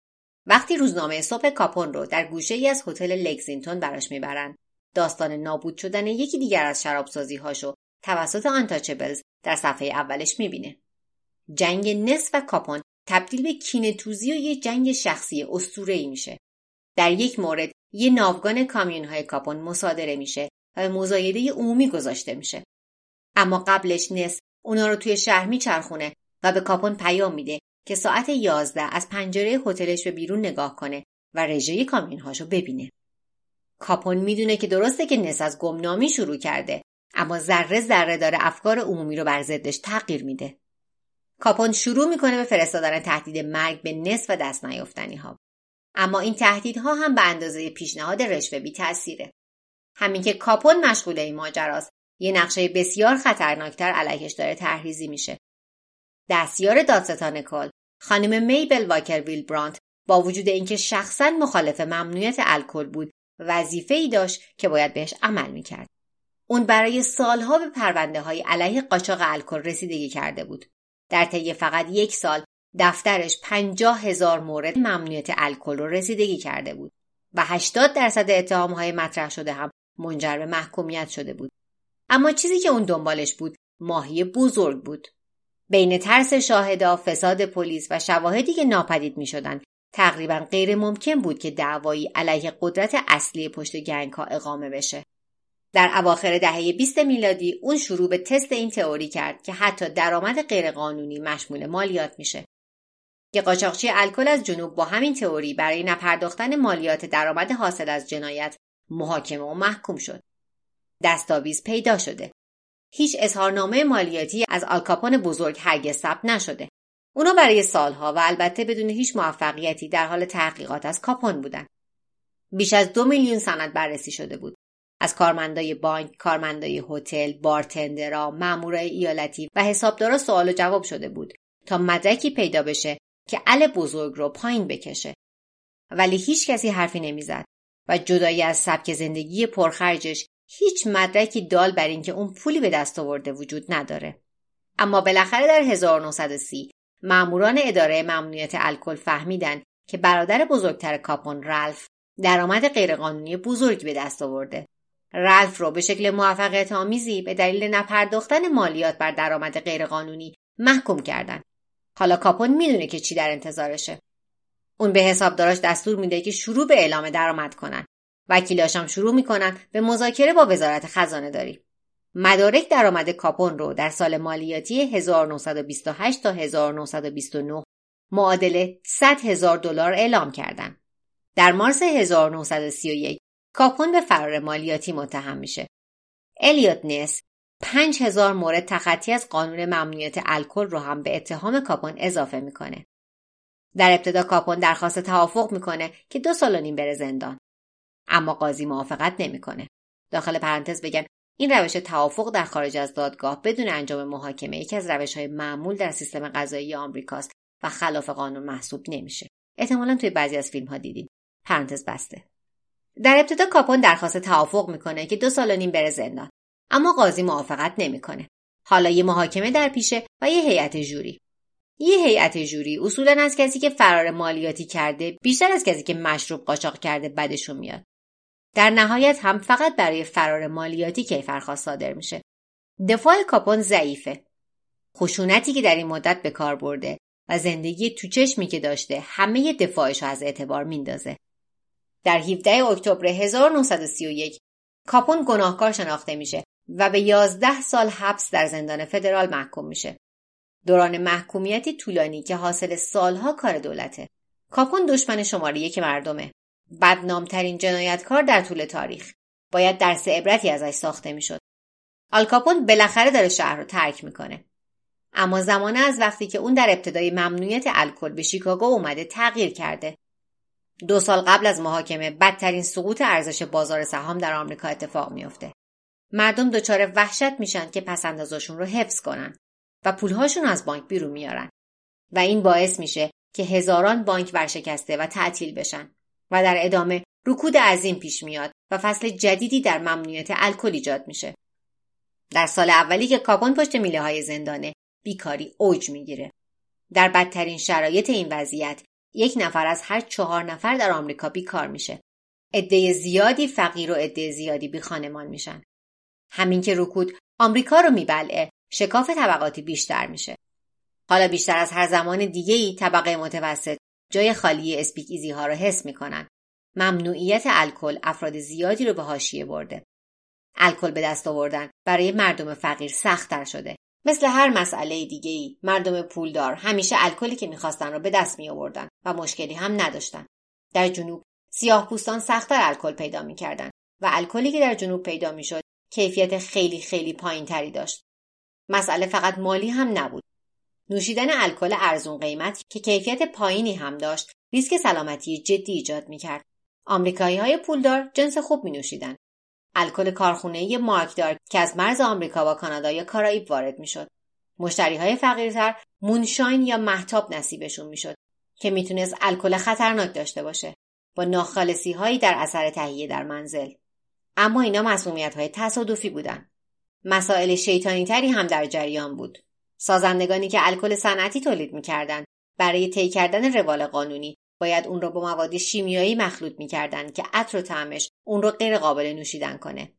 وقتی روزنامه صبح کاپون رو در گوشه ای از هتل لگزینتون براش می‌برن داستان نابود شدن یکی دیگر از شرابسازی هاشو توسط آنتاچبلز در صفحه اولش می‌بینه. جنگ نس و کاپون تبدیل به کینه توزی و یه جنگ شخصی ای میشه. در یک مورد یه ناوگان کامیون های کاپون مصادره میشه و به مزایده عمومی گذاشته میشه. اما قبلش نس اونا رو توی شهر میچرخونه و به کاپون پیام میده که ساعت یازده از پنجره هتلش به بیرون نگاه کنه و رژه کامیون هاشو ببینه. کاپون می‌دونه که درسته که نس از گمنامی شروع کرده اما ذره ذره داره افکار عمومی رو بر ضدش تغییر میده. کاپون شروع می‌کنه به فرستادن تهدید مرگ به نصف و دست نیافتنی ها اما این تهدیدها هم به اندازه پیشنهاد رشوه بی تاثیره همین که کاپون مشغول این ماجراست یه نقشه بسیار خطرناکتر علیهش داره تحریزی میشه. دستیار دادستان کل خانم میبل واکر ویلبرانت با وجود اینکه شخصا مخالف ممنوعیت الکل بود وظیفه ای داشت که باید بهش عمل می‌کرد. اون برای سالها به پرونده های علیه قاچاق الکل رسیدگی کرده بود. در طی فقط یک سال دفترش پنجاه هزار مورد ممنوعیت الکل رو رسیدگی کرده بود و 80 درصد اتهام های مطرح شده هم منجر به محکومیت شده بود. اما چیزی که اون دنبالش بود ماهی بزرگ بود. بین ترس شاهدا فساد پلیس و شواهدی که ناپدید می شدن تقریبا غیر ممکن بود که دعوایی علیه قدرت اصلی پشت گنگ ها اقامه بشه. در اواخر دهه 20 میلادی اون شروع به تست این تئوری کرد که حتی درآمد غیرقانونی مشمول مالیات میشه. که قاچاقچی الکل از جنوب با همین تئوری برای نپرداختن مالیات درآمد حاصل از جنایت محاکمه و محکوم شد. دستاویز پیدا شده. هیچ اظهارنامه مالیاتی از آلکاپون بزرگ هرگز ثبت نشده. اونا برای سالها و البته بدون هیچ موفقیتی در حال تحقیقات از کاپون بودن. بیش از دو میلیون سند بررسی شده بود. از کارمندای بانک، کارمندای هتل، بارتندرا، مامورای ایالتی و حسابدارا سوال و جواب شده بود تا مدرکی پیدا بشه که ال بزرگ رو پایین بکشه. ولی هیچ کسی حرفی نمی‌زد و جدایی از سبک زندگی پرخرجش هیچ مدرکی دال بر اینکه اون پولی به دست آورده وجود نداره. اما بالاخره در 1930 ماموران اداره ممنوعیت الکل فهمیدن که برادر بزرگتر کاپون رالف درآمد غیرقانونی بزرگی به دست آورده. رالف رو به شکل موفقیت آمیزی به دلیل نپرداختن مالیات بر درآمد غیرقانونی محکوم کردند. حالا کاپون می‌دونه که چی در انتظارشه. اون به حسابداراش دستور میده که شروع به اعلام درآمد کنن. وکیلاشم شروع می‌کنن به مذاکره با وزارت خزانه داری. مدارک درآمد کاپون رو در سال مالیاتی 1928 تا 1929 معادل 100 هزار دلار اعلام کردند. در مارس 1931 کاپون به فرار مالیاتی متهم میشه. الیوت نس 5000 مورد تخطی از قانون ممنوعیت الکل رو هم به اتهام کاپون اضافه می‌کنه. در ابتدا کاپون درخواست توافق می‌کنه که دو سال و نیم بره زندان. اما قاضی موافقت نمی‌کنه. داخل پرانتز بگم این روش توافق در خارج از دادگاه بدون انجام محاکمه یکی از روش های معمول در سیستم قضایی آمریکاست و خلاف قانون محسوب نمیشه. احتمالا توی بعضی از فیلم ها دیدید. پرانتز بسته. در ابتدا کاپون درخواست توافق می‌کنه که دو سال و نیم بره زندان. اما قاضی موافقت نمی‌کنه. حالا یه محاکمه در پیشه و یه هیئت جوری. یه هیئت جوری اصولا از کسی که فرار مالیاتی کرده بیشتر از کسی که مشروب قاچاق کرده بدشون میاد. در نهایت هم فقط برای فرار مالیاتی کیفرخواست صادر میشه. دفاع کاپون ضعیفه. خشونتی که در این مدت به کار برده و زندگی تو چشمی که داشته همه دفاعش رو از اعتبار میندازه. در 17 اکتبر 1931 کاپون گناهکار شناخته میشه و به 11 سال حبس در زندان فدرال محکوم میشه. دوران محکومیتی طولانی که حاصل سالها کار دولته. کاپون دشمن شماره یک مردمه. بدنامترین جنایتکار در طول تاریخ. باید درس عبرتی ازش ساخته می‌شد. آلکاپون بالاخره داره شهر رو ترک می‌کنه. اما زمانه از وقتی که اون در ابتدای ممنوعیت الکل به شیکاگو اومده تغییر کرده. دو سال قبل از محاکمه بدترین سقوط ارزش بازار سهام در آمریکا اتفاق میافته. مردم دچار وحشت میشن که پسندازاشون رو حفظ کنن و پولهاشون از بانک بیرون میارن. و این باعث میشه که هزاران بانک ورشکسته و تعطیل بشن. و در ادامه رکود عظیم پیش میاد و فصل جدیدی در ممنوعیت الکل ایجاد میشه. در سال اولی که کاپون پشت میله های زندانه بیکاری اوج می‌گیره. در بدترین شرایط این وضعیت یک نفر از هر چهار نفر در آمریکا بیکار میشه. عده زیادی فقیر و عده زیادی بی خانمان میشن. همین که رکود آمریکا رو میبلعه شکاف طبقاتی بیشتر میشه. حالا بیشتر از هر زمان دیگه ای طبقه متوسط جای خالی اسپیک ایزی ها رو حس می‌کنن. ممنوعیت الکل افراد زیادی رو به حاشیه برده. الکل به دست آوردن برای مردم فقیر سختتر شده. مثل هر مسئله دیگه ای مردم پولدار همیشه الکلی که می‌خواستن رو به دست می آوردن و مشکلی هم نداشتن. در جنوب سیاه پوستان سختتر الکل پیدا می‌کردن و الکلی که در جنوب پیدا می‌شد کیفیت خیلی خیلی پایین تری داشت. مسئله فقط مالی هم نبود. نوشیدن الکل ارزون قیمت که کیفیت پایینی هم داشت ریسک سلامتی جدی ایجاد می‌کرد. آمریکایی های پولدار جنس خوب می نوشیدن. الکل کارخونه مارکدار که از مرز آمریکا و کانادا یا کارائیب وارد می‌شد. مشتری های فقیرتر مونشاین یا محتاب نصیبشون می‌شد که می‌تونست الکل خطرناک داشته باشه با ناخالصی هایی در اثر تهیه در منزل. اما اینا مسئولیت های تصادفی بودن. مسائل شیطانی تری هم در جریان بود. سازندگانی که الکل صنعتی تولید می‌کردند برای طی کردن روال قانونی باید اون رو با مواد شیمیایی مخلوط می‌کردند که عطر و طعمش اون رو غیر قابل نوشیدن کنه.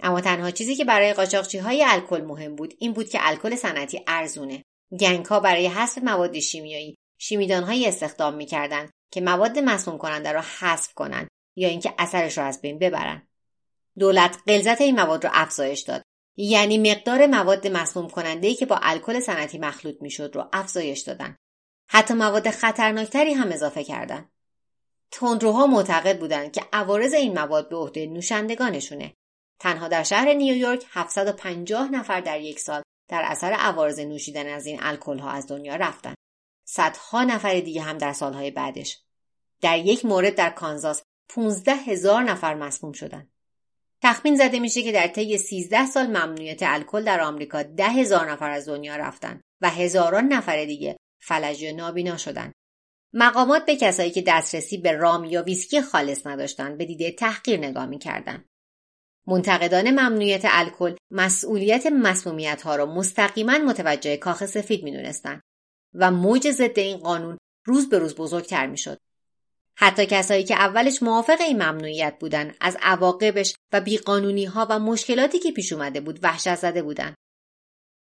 اما تنها چیزی که برای قاچاقچی های الکل مهم بود این بود که الکل صنعتی ارزونه. گنگ ها برای حذف مواد شیمیایی شیمیدان های استخدام می‌کردند که مواد مسموم کننده را حذف کنند یا اینکه اثرش را از بین ببرند. دولت غلظت این مواد را افزایش داد یعنی مقدار مواد مسموم کننده ای که با الکل صنعتی مخلوط می‌شد رو افزایش دادن. حتی مواد خطرناکتری هم اضافه کردند تندروها معتقد بودند که عوارض این مواد به عهده نوشندگانشونه. تنها در شهر نیویورک 750 نفر در یک سال در اثر عوارض نوشیدن از این الکل ها از دنیا رفتن. صدها نفر دیگه هم در سالهای بعدش. در یک مورد در کانزاس 15 هزار نفر مسموم شدند تخمین زده میشه که در طی 13 سال ممنوعیت الکل در آمریکا ده هزار نفر از دنیا رفتن و هزاران نفر دیگه فلج یا نابینا شدن. مقامات به کسایی که دسترسی به رام یا ویسکی خالص نداشتند به دیده تحقیر نگاه می‌کردند. منتقدان ممنوعیت الکل مسئولیت مسمومیت ها را مستقیما متوجه کاخ سفید می‌دونستند و موج ضد این قانون روز به روز بزرگتر می‌شد. حتی کسایی که اولش موافق این ممنوعیت بودن از عواقبش و بیقانونی ها و مشکلاتی که پیش اومده بود وحشت زده بودن.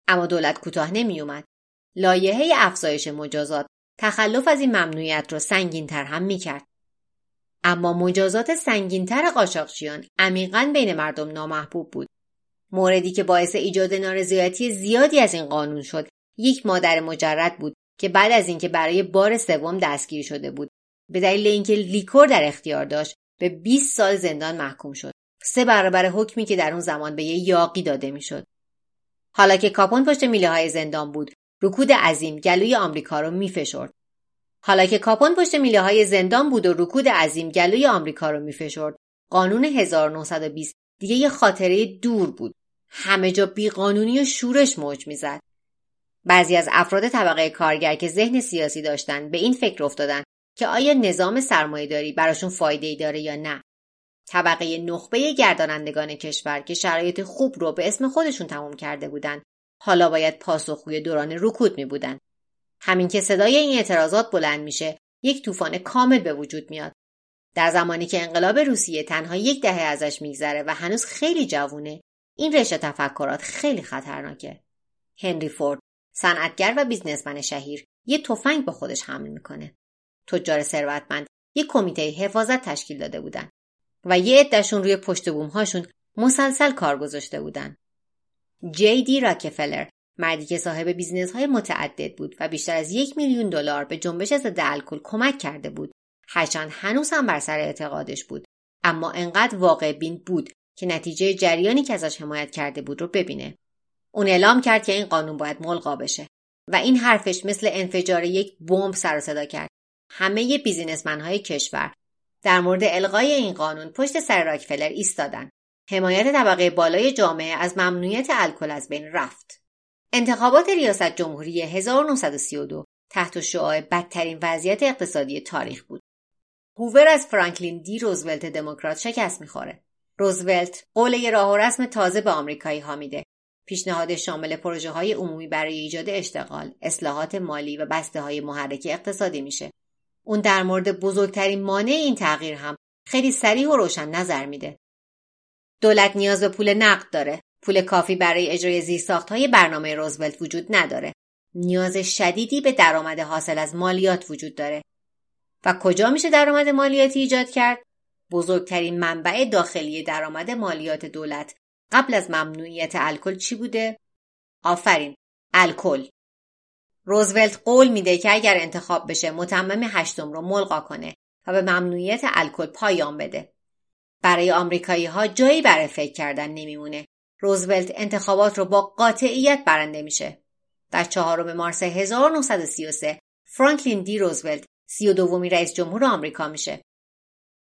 اما دولت کوتاه نمی اومد. لایحه افزایش مجازات تخلف از این ممنوعیت را سنگینتر هم می کرد. اما مجازات سنگینتر قاچاقچیان عمیقا بین مردم نامحبوب بود. موردی که باعث ایجاد نارضایتی زیادی از این قانون شد یک مادر مجرد بود که بعد از اینکه برای بار سوم دستگیر شده بود به دلیل اینکه لیکور در اختیار داشت به 20 سال زندان محکوم شد. سه برابر حکمی که در اون زمان به یه یاقی داده می‌شد. حالا که کاپون پشت میله های زندان بود رکود عظیم گلوی آمریکا رو میفشرد. حالا که کاپون پشت میله های زندان بود و رکود عظیم گلوی آمریکا رو میفشرد قانون 1920 دیگه یه خاطره دور بود. همه جا بیقانونی و شورش موج می‌زد. بعضی از افراد طبقه کارگر که ذهن سیاسی داشتن به این فکر افتادن که آیا نظام داری براشون فایده ای داره یا نه. طبقه نخبه گردانندگان کشور که شرایط خوب رو به اسم خودشون تموم کرده بودند حالا باید پاسخگوی دوران رکود می بودن. همین که صدای این اعتراضات بلند میشه یک طوفان کامل به وجود میاد. در زمانی که انقلاب روسیه تنها یک دهه ازش میگذره و هنوز خیلی جوونه این رشته تفکرات خیلی خطرناکه. هنری فورد صنعتگر و بیزنسمن شهیر یه تفنگ به خودش حمل می‌کنه. تجار ثروتمند یک کمیته حفاظت تشکیل داده بودند و یه عدهشون روی پشت بومهاشون مسلسل کار گذاشته بودند. جی دی راکفلر مردی که صاحب business های متعدد بود و بیشتر از یک میلیون دلار به جنبش ضد الکل کمک کرده بود هرچند هنوز هم بر سر اعتقادش بود. اما انقدر واقع بین بود که نتیجه جریانی که ازش حمایت کرده بود رو ببینه. اون اعلام کرد که این قانون باید ملغا بشه و این حرفش مثل انفجار یک بمب سر و صدا کرد. همه businessman های کشور در مورد الغای این قانون پشت سر راکفلر ایستادن. حمایت طبقه بالای جامعه از ممنوعیت الکل از بین رفت. انتخابات ریاست جمهوری 1932 تحت شعاع بدترین وضعیت اقتصادی تاریخ بود. هوور از فرانکلین دی روزولت دموکرات شکست می‌خوره. روزولت قول یه راه و رسم تازه به آمریکایی ها میده. پیشنهاد شامل پروژه های عمومی برای ایجاد اشتغال، اصلاحات مالی و بسته های محرک اقتصادی میشه. اون در مورد بزرگترین مانع این تغییر هم خیلی سریع و روشن نظر میده. دولت نیاز به پول نقد داره. پول کافی برای اجرای های برنامه روزولت وجود نداره. نیاز شدیدی به درآمد حاصل از مالیات وجود داره. و کجا میشه درآمد مالیاتی ایجاد کرد؟ بزرگترین منبع داخلی درآمد مالیات دولت قبل از ممنوعیت الکل چی بوده؟ آفرین، الکل. روزولت قول میده که اگر انتخاب بشه متمم هشتم رو ملغا کنه و به ممنوعیت الکل پایان بده. برای آمریکایی ها جایی برای فکر کردن نمیمونه روزولت انتخابات رو با قاطعیت برنده میشه. در چهارم مارس 1933 فرانکلین دی روزولت سی و دومی رئیس جمهور آمریکا میشه.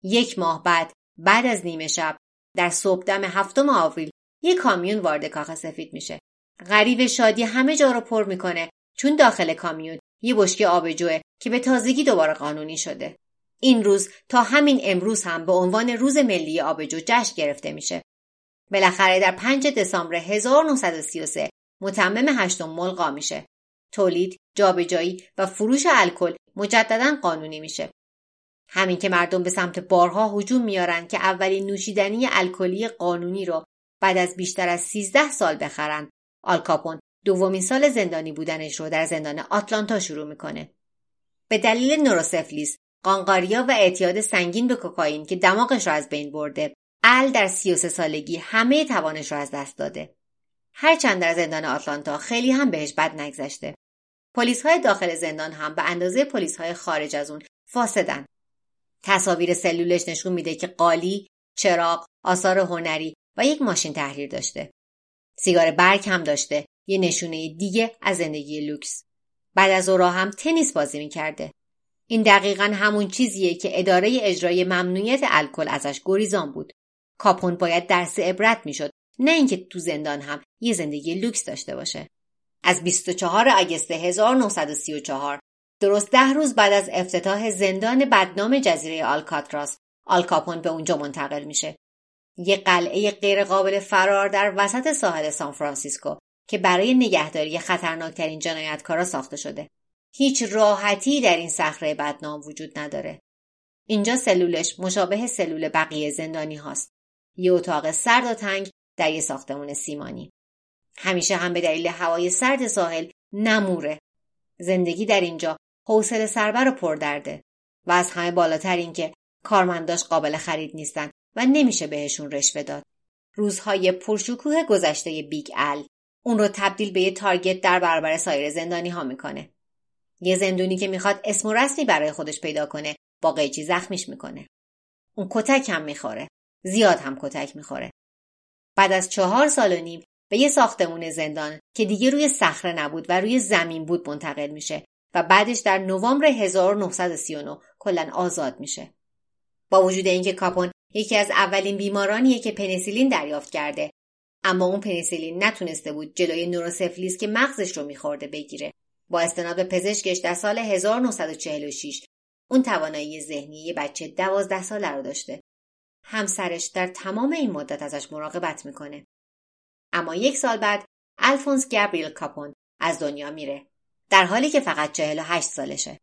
یک ماه بعد بعد از نیمه شب در صبحدم هفتم آوریل یک کامیون وارد کاخ سفید میشه. غریب شادی همه جا رو پر می‌کنه چون داخل کامیون یه بشکه آبجوه که به تازگی دوباره قانونی شده. این روز تا همین امروز هم به عنوان روز ملی آبجو جشن گرفته میشه. بالاخره در 5 دسامبر 1933 متمم هشتم ملغا میشه. تولید، جابجایی و فروش الکل مجددا قانونی میشه. همین که مردم به سمت بارها هجوم میارن که اولین نوشیدنی الکلی قانونی رو بعد از بیشتر از 13 سال بخرن. آلکاپون دومین سال زندانی بودنش رو در زندان آتلانتا شروع می‌کنه. به دلیل نوروسفلیس، قانقاریا و اعتیاد سنگین به کوکائین که دماغش را از بین برده، ال در 33 سالگی همه توانش را از دست داده. هرچند در زندان آتلانتا خیلی هم بهش بد نگذشته. پلیس های داخل زندان هم به اندازه پلیس های خارج از اون فاسدن. تصاویر سلولش نشون میده که قالی، چراغ، آثار هنری و یک ماشین تحریر داشته. سیگار برگ هم داشته یه نشونه دیگه از زندگی لوکس. بعد از ظهرا هم تنیس بازی می‌کرده. این دقیقا همون چیزیه که اداره اجرای ممنوعیت الکل ازش گریزان بود. کاپون باید درس عبرت می‌شد نه اینکه تو زندان هم یه زندگی لوکس داشته باشه. از 24 آگوست 1934 درست ده روز بعد از افتتاح زندان بدنام جزیره آلکاتراس آلکاپون به اونجا منتقل میشه. یه قلعه غیرقابل فرار در وسط ساحل سان فرانسیسکو که برای نگهداری خطرناکترین جنایتکارا ساخته شده. هیچ راحتی در این صخره بدنام وجود نداره. اینجا سلولش مشابه سلول بقیه زندانی هاست. یه اتاق سرد و تنگ در یه ساختمون سیمانی. همیشه هم به دلیل هوای سرد ساحل نموره. زندگی در اینجا حوصله سربر و پردرده و از همه بالاتر اینکه کارمنداش قابل خرید نیستن و نمیشه بهشون رشوه داد. روزهای پرشکوه گذشته Big Al اون رو تبدیل به یه target در برابر سایر زندانی ها می‌کنه. یه زندونی که می‌خواد اسم و رسمی برای خودش پیدا کنه با قیچی زخمیش می‌کنه. اون کتک هم می‌خوره. زیاد هم کتک می‌خوره. بعد از چهار سال و نیم به یه ساختمون زندان که دیگه روی صخره نبود و روی زمین بود منتقل میشه و بعدش در نوامبر 1939 کلا آزاد میشه. با وجود اینکه کاپون یکی از اولین بیمارانیه که پنیسیلین دریافت کرده اما اون پنیسیلین نتونسته بود جلوی نوروسفلیس که مغزش رو میخورده بگیره. با استناد به پزشکش در سال 1946 اون توانایی ذهنی یه بچه دوازده ساله رو داشته. همسرش در تمام این مدت ازش مراقبت می‌کنه. اما یک سال بعد الفونس گابریل کاپون از دنیا میره. در حالی که فقط 48 سالشه.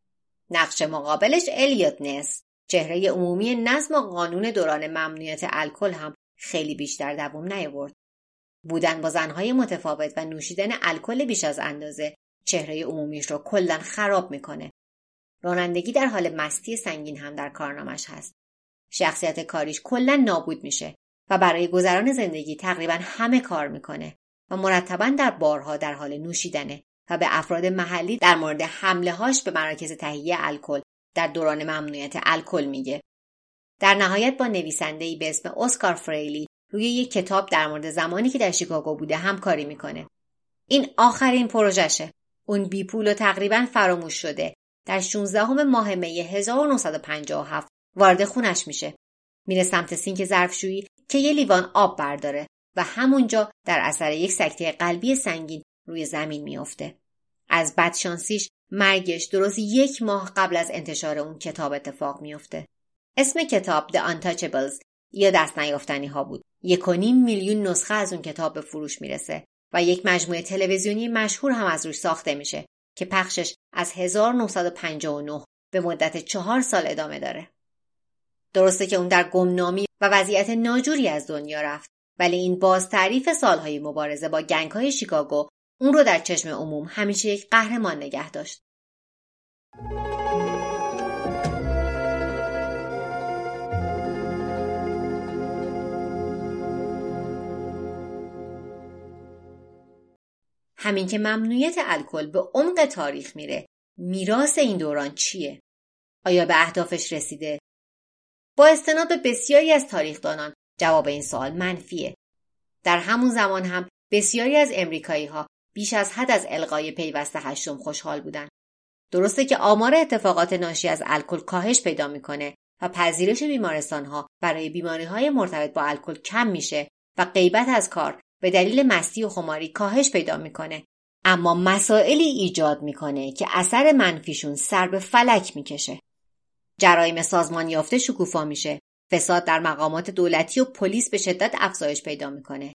نقش مقابلش الیوت نس. چهره عمومی نظم و قانون دوران ممنوعیت الکل هم خیلی بیشتر دوام نیاورد. بودن با زنهای متفاوت و نوشیدن الکل بیش از اندازه چهره عمومیش رو کلا خراب می‌کنه رانندگی در حال مستی سنگین هم در کارنامش هست شخصیت کاریش کلا نابود میشه و برای گذران زندگی تقریبا همه کار می‌کنه و مرتبا در بارها در حال نوشیدنه و به افراد محلی در مورد حمله هاش به مراکز تهیه الکل در دوران ممنوعیت الکل میگه. در نهایت با نویسنده‌ای به اسم اسکار فریلی روی یک کتاب در مورد زمانی که در شیکاگو بوده همکاری می‌کنه. این آخرین پروژشه. اون بی پول و تقریبا فراموش شده. در 16 ماه می 1957 وارد خونش میشه. میره سمت سینک ظرفشویی که یه لیوان آب برداره و همونجا در اثر یک سکته قلبی سنگین روی زمین میافته. از بدشانسیش مرگش درست یک ماه قبل از انتشار اون کتاب اتفاق میافته. اسم کتاب The Untouchables یا دست نیافتنی ها بود. یک و میلیون نسخه از اون کتاب به فروش می‌رسه و یک مجموعه تلویزیونی مشهور هم از روش ساخته میشه که پخشش از 1959 به مدت چهار سال ادامه داره. درسته که اون در گمنامی و وضعیت ناجوری از دنیا رفت ولی این باز تعریف سالهای مبارزه با گنگ های شیکاگو اون رو در چشم عموم همیشه یک قهرمان نگه داشت. همین که ممنوعیت الکل به عمق تاریخ میره میراث این دوران چیه؟ آیا به اهدافش رسیده؟ با استناد به بسیاری از تاریخدانان جواب این سوال منفیه. در همون زمان هم بسیاری از امریکایی ها بیش از حد از القای پیوست هشتم خوشحال بودند. درسته که آمار اتفاقات ناشی از الکل کاهش پیدا می‌کنه و پذیرش بیمارستان ها برای بیماری های مرتبط با الکل کم میشه و غیبت از کار به دلیل مستی و خماری کاهش پیدا می‌کنه. اما مسائلی ایجاد می‌کنه که اثر منفیشون سر به فلک می‌کشه. جرایم سازمان یافته شکوفا میشه. فساد در مقامات دولتی و پلیس به شدت افزایش پیدا می‌کنه.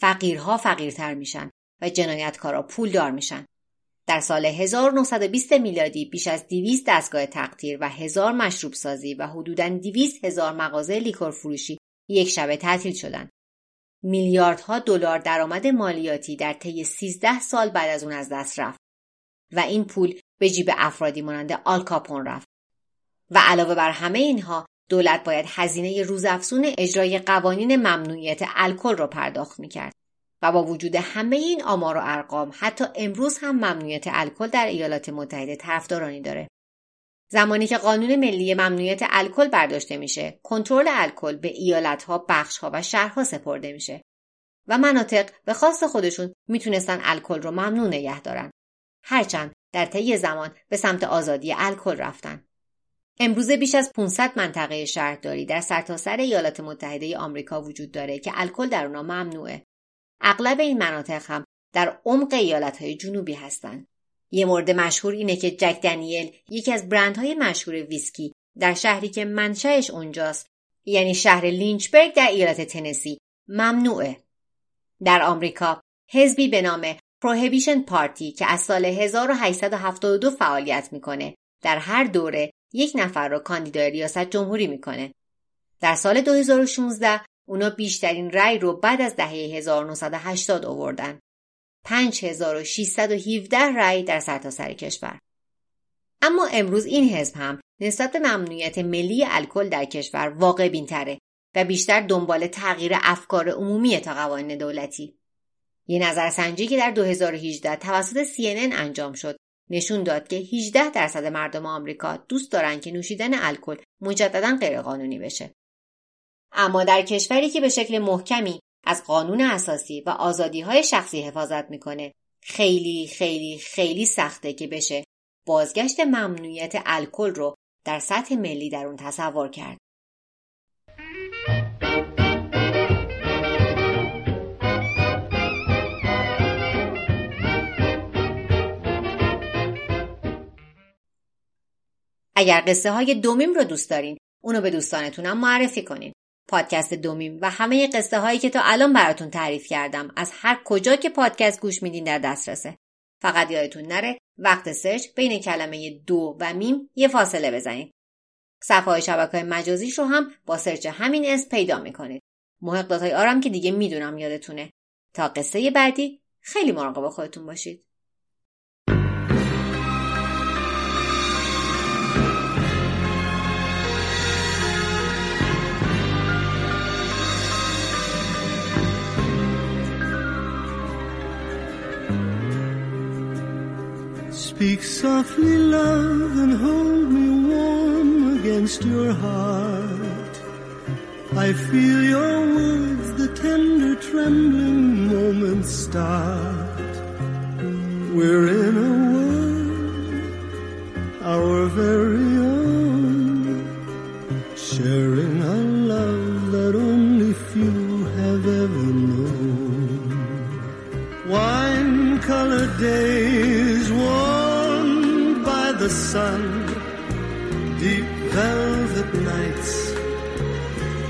فقیرها فقیرتر میشن و جنایتکارا پولدار میشن. در سال 1920 میلادی بیش از 200 دستگاه تقطیر و هزار مشروب سازی و حدوداً 200 هزار مغازه لیکور فروشی یک شبه تعطیل شدند. میلیاردها دلار درآمد مالیاتی در طی 13 سال بعد از اون از دست رفت و این پول به جیب افرادی مانند آلکاپون رفت. و علاوه بر همه اینها دولت باید هزینه روزافزون اجرای قوانین ممنوعیت الکل را پرداخت می‌کرد و با وجود همه این آمار و ارقام حتی امروز هم ممنوعیت الکل در ایالات متحده طرفدارانی داره. زمانی که قانون ملی ممنوعیت الکل برداشته میشه کنترل الکل به ایالتها بخشها و شهرها سپرده میشه و مناطق به خواست خودشون می‌تونستن الکل رو ممنوع نگه دارن. هرچند در طی زمان به سمت آزادی الکل رفتن. امروزه بیش از 500 منطقه شهرداری در سرتاسر سر ایالات متحده آمریکا وجود داره که الکل در اونا ممنوعه. اغلب این مناطق هم در عمق ایالتهای جنوبی هستند. یه مورد مشهور اینه که جک دنیل یکی از برندهای مشهور ویسکی در شهری که منشأش اونجاست یعنی شهر لینچبرگ در ایالت تنسی ممنوعه. در آمریکا حزبی به نام پروهیبیشن پارتی که از سال 1872 فعالیت می‌کنه در هر دوره یک نفر را کاندیدای ریاست جمهوری می‌کنه. در سال 2016 اونا بیشترین رأی رو بعد از دهه 1980 آوردن. 5617 رأی در سرتاسر سر کشور. اما امروز این حزب هم نسبت به ممنوعیت ملی الکل در کشور واقع بینتره و بیشتر دنبال تغییر افکار عمومی تا قوانین دولتی. یه نظرسنجی که در 2018 توسط CNN انجام شد نشون داد که 18 درصد مردم آمریکا دوست دارن که نوشیدن الکل مجددا غیرقانونی بشه. اما در کشوری که به شکل محکمی از قانون اساسی و آزادی های شخصی حفاظت می‌کنه خیلی خیلی خیلی سخته که بشه بازگشت ممنوعیت الکل رو در سطح ملی در اون تصور کرد. اگر قصه های دومیم رو دوست دارین اونو به دوستانتونم معرفی کنین. پادکست دومیم و همه قصه هایی که تا الان براتون تعریف کردم از هر کجا که پادکست گوش میدین در دسترسه. فقط یادتون نره وقت search بین کلمه دو و میم یه فاصله بزنید صفحه های شبکه های مجازیش رو هم با search همین اسم پیدا می‌کنید. محق های آرام که دیگه می‌دونم یادتونه. تا قصه بعدی خیلی مراقب خودتون باشید. Speak softly, love, and hold me warm against your heart. I feel your words, the tender trembling moments start. We're in a world, our very own, sharing a love that only few have ever known. Wine colored days, sun, deep velvet nights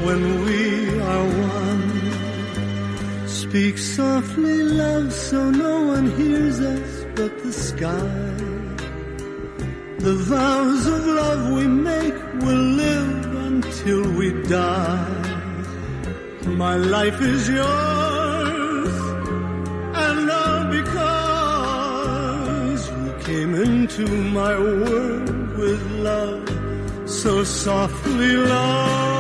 when we are one. Speak softly, love, so no one hears us but the sky. The vows of love we make will live until we die. My life is yours. Into my world with love, so softly love.